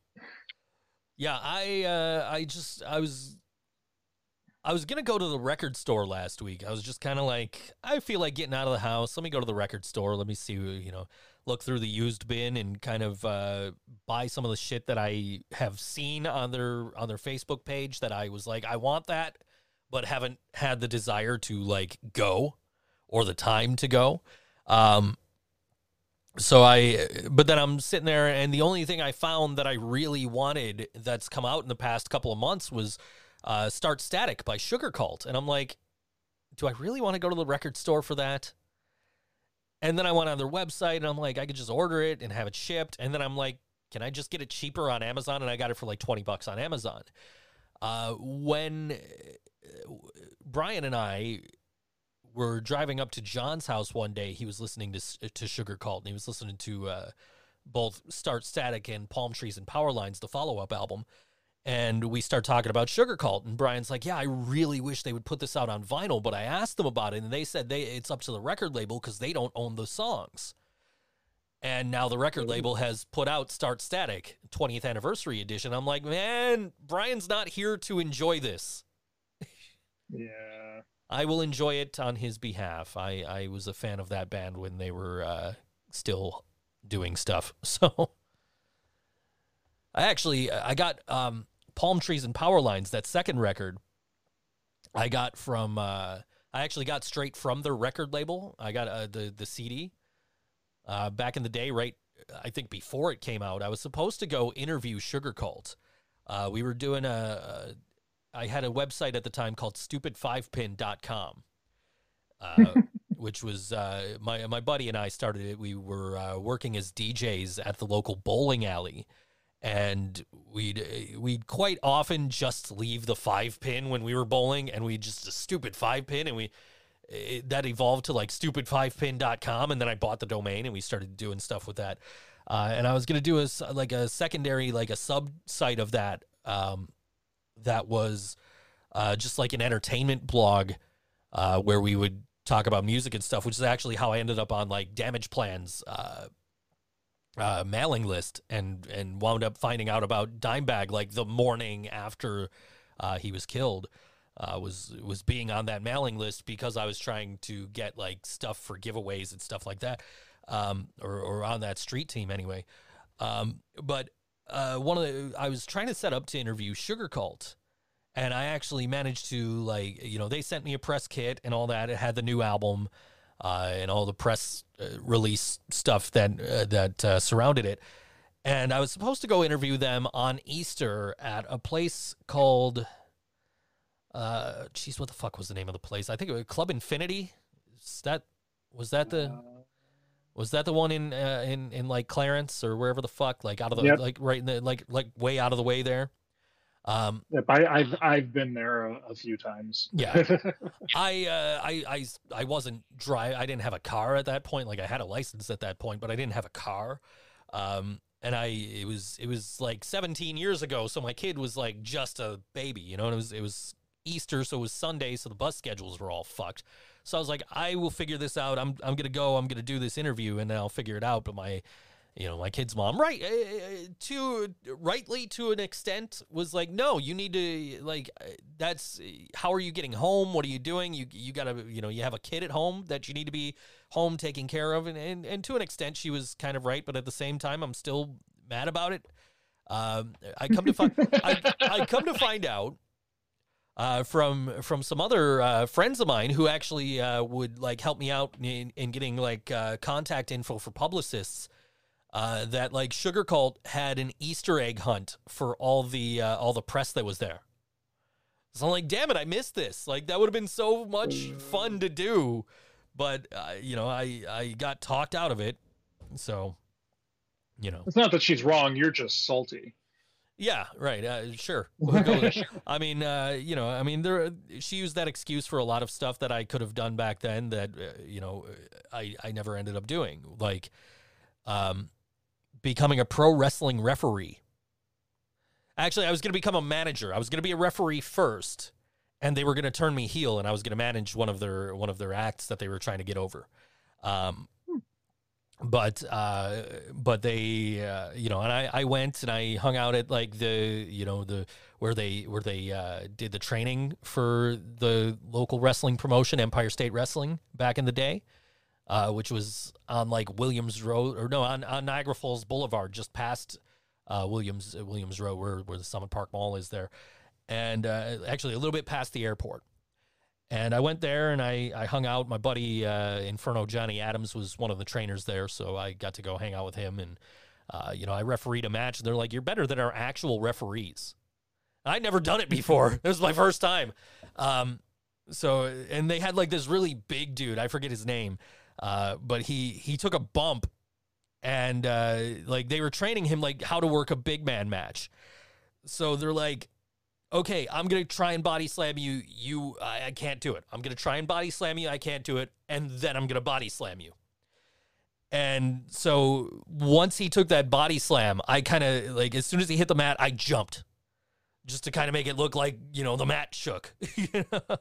Yeah, I uh I just I was I was gonna go to the record store last week. I was just kind of like, I feel like getting out of the house. Let me go to the record store. Let me see, you know, look through the used bin and kind of uh, buy some of the shit that I have seen on their on their Facebook page that I was like, I want that, but haven't had the desire to like go or the time to go. Um, so I, but then I'm sitting there, and the only thing I found that I really wanted that's come out in the past couple of months was uh, "Start Static" by Sugarcult, and I'm like, do I really want to go to the record store for that? And then I went on their website, and I'm like, I could just order it and have it shipped, and then I'm like, can I just get it cheaper on Amazon? And I got it for like twenty bucks on Amazon. Uh, when Brian and I were driving up to John's house one day. He was listening to to Sugarcult, and he was listening to uh, both Start Static and Palm Trees and Power Lines, the follow up album. And we start talking about Sugarcult, and Brian's like, "Yeah, I really wish they would put this out on vinyl, but I asked them about it, and they said they it's up to the record label because they don't own the songs." And now the record label has put out Start Static 20th anniversary edition. I'm like, man, Brian's not here to enjoy this. Yeah. I will enjoy it on his behalf. I, I was a fan of that band when they were uh, still doing stuff. So I actually I got um, Palm Trees and Power Lines, that second record. I got from uh, I actually got straight from their record label. I got uh, the the CD uh, back in the day, right? I think before it came out, I was supposed to go interview Sugarcult. Uh, we were doing a, a I had a website at the time called stupid5pin.com, uh, which was uh, my my buddy and I started it. We were uh, working as DJs at the local bowling alley, and we'd we'd quite often just leave the five pin when we were bowling, and we just a stupid five pin, and we it, that evolved to like stupid5pin.com, and then I bought the domain, and we started doing stuff with that. Uh, and I was gonna do a like a secondary like a sub site of that um, that was uh, just like an entertainment blog uh, where we would talk about music and stuff, which is actually how I ended up on like Damageplan's uh, uh, mailing list and and wound up finding out about Dimebag like the morning after uh, he was killed. Uh, was was being on that mailing list because I was trying to get like stuff for giveaways and stuff like that, um, or or on that street team anyway. Um, but uh, one of the I was trying to set up to interview Sugarcult, and I actually managed to like you know they sent me a press kit and all that. It had the new album uh, and all the press uh, release stuff that uh, that uh, surrounded it. And I was supposed to go interview them on Easter at a place called, uh, geez, what the fuck was the name of the place? I think it was Club Infinity. Is that was that the was that the one in uh, in in like Clarence or wherever the fuck like out of the Yep. like right in the like like way out of the way there. Um, Yep, I, I've I've been there a, a few times. Yeah. I, uh, I, I, I wasn't dry. I didn't have a car at that point. Like I had a license at that point, but I didn't have a car. Um, and I, it was, it was like 17 years ago. So my kid was like just a baby, you know, and it was, it was Easter. So it was Sunday. So the bus schedules were all fucked. So I was like, I will figure this out. I'm, I'm to go, I'm to do this interview and then I'll figure it out. But my, you know, my kid's mom, right, uh, to rightly to an extent, was like, no, you need to like, that's how are you getting home? What are you doing? You you gotta, you know, you have a kid at home that you need to be home taking care of, and and, and to an extent, she was kind of right, but at the same time, I'm still mad about it. Um, I come to find, I, I come to find out. Uh, from from some other uh, friends of mine who actually uh, would like help me out in, in getting like uh, contact info for publicists uh, that like Sugarcult had an Easter egg hunt for all the all the press that was there. So I'm like, damn it, I missed this. Like that would have been so much fun to do, but you know, I I got talked out of it. So, you know, It's not that she's wrong. You're just salty. Yeah, right. Uh, sure. We'll. I mean, uh, you know, I mean, there. She used that excuse for a lot of stuff that I could have done back then that uh, you know I I never ended up doing, like um, becoming a pro wrestling referee. Actually, I was going to become a manager. I was going to be a referee first, and they were going to turn me heel, and I was going to manage one of their one of their acts that they were trying to get over. Um, but uh, but they uh, you know, and I, I went and I hung out at like the you know the where they where they uh, did the training for the local wrestling promotion, Empire State Wrestling, back in the day, uh, which was on like Williams Road or no on, on Niagara Falls Boulevard, just past uh, Williams Williams Road, where where the Summit Park Mall is there, and uh, actually a little bit past the airport. And I went there and I, I hung out. My buddy uh, Inferno Johnny Adams was one of the trainers there, so I got to go hang out with him. And uh, you know, I refereed a match, and they're like, "You're better than our actual referees." I'd never done it before. It was my first time. Um, so, and they had like this really big dude. I forget his name, uh, but he he took a bump, and uh, like they were training him like how to work a big man match. So they're like, okay, I'm gonna try and body slam you. You, I, I can't do it. I'm gonna try and body slam you. I can't do it, and then I'm gonna body slam you. And so once he took that body slam, I kind of like as soon as he hit the mat, I jumped just to kind of make it look like you know the mat shook. you know?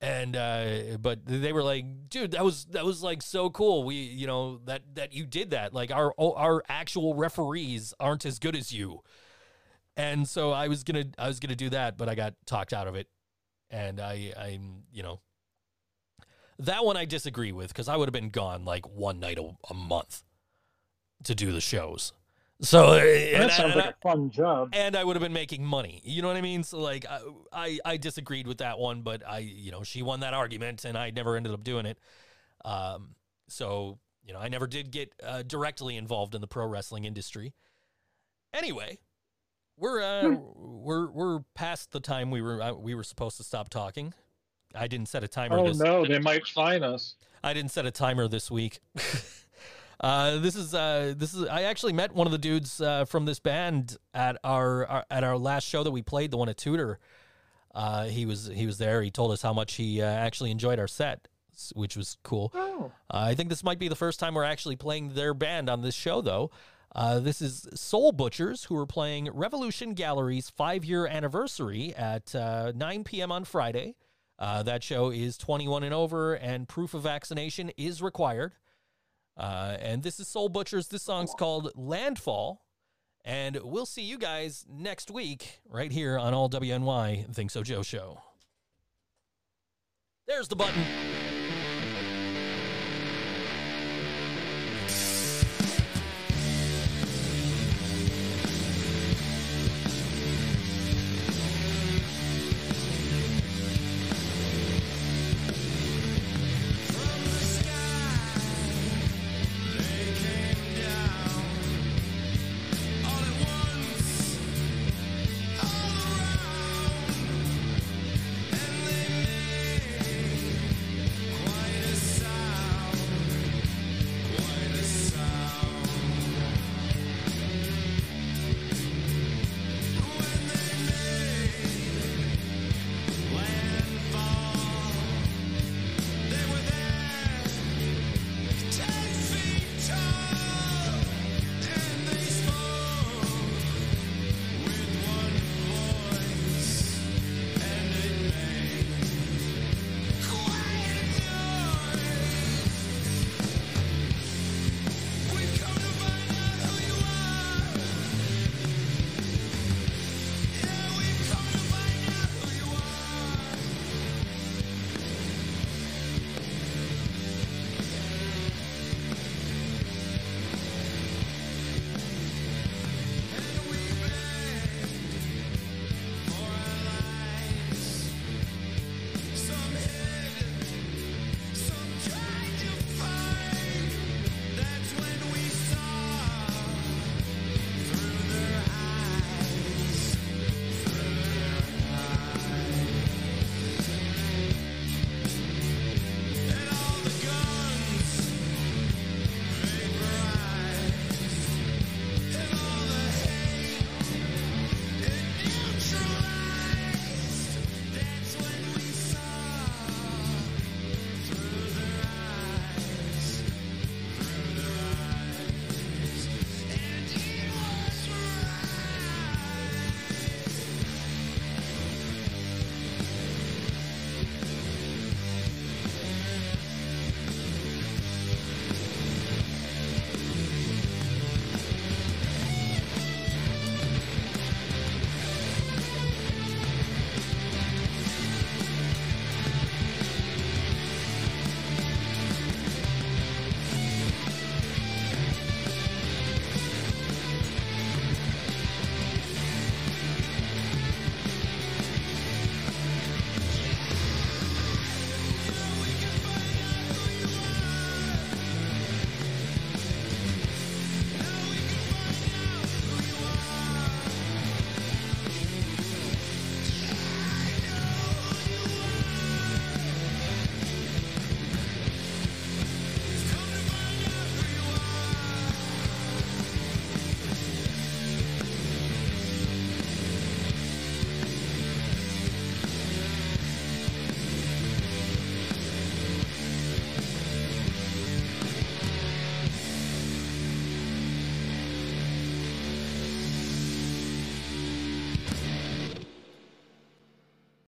And uh, but they were like, dude, that was that was like so cool. We you know that that you did that. Like our our actual referees aren't as good as you. And so I was gonna I was gonna do that, but I got talked out of it. And I I'm you know that one I disagree with because I would have been gone like one night a, a month to do the shows. So and, That sounds like I- a fun job. and I would have been making money. You know what I mean? So like I, I I disagreed with that one, but I you know she won that argument, and I never ended up doing it. Um, so you know I never did get uh, directly involved in the pro wrestling industry. Anyway, we're uh, we're we're past the time we were uh, we were supposed to stop talking. I didn't set a timer. Oh this, no, they might fine us. I didn't set a timer this week. uh, this is uh, this is. I actually met one of the dudes uh, from this band at our, our at our last show that we played, the one at Tudor. Uh, he was he was there. He told us how much he uh, actually enjoyed our set, which was cool. Oh. Uh, I think this might be the first time we're actually playing their band on this show, though. Uh, this is Soul Butchers, who are playing Revolution Gallery's five year anniversary at uh, 9 p.m. on Friday. Uh, that show is 21 and over, and proof of vaccination is required. Uh, and this is Soul Butchers. This song's called Landfall. And we'll see you guys next week right here on All WNY Think So Joe Show. There's the button.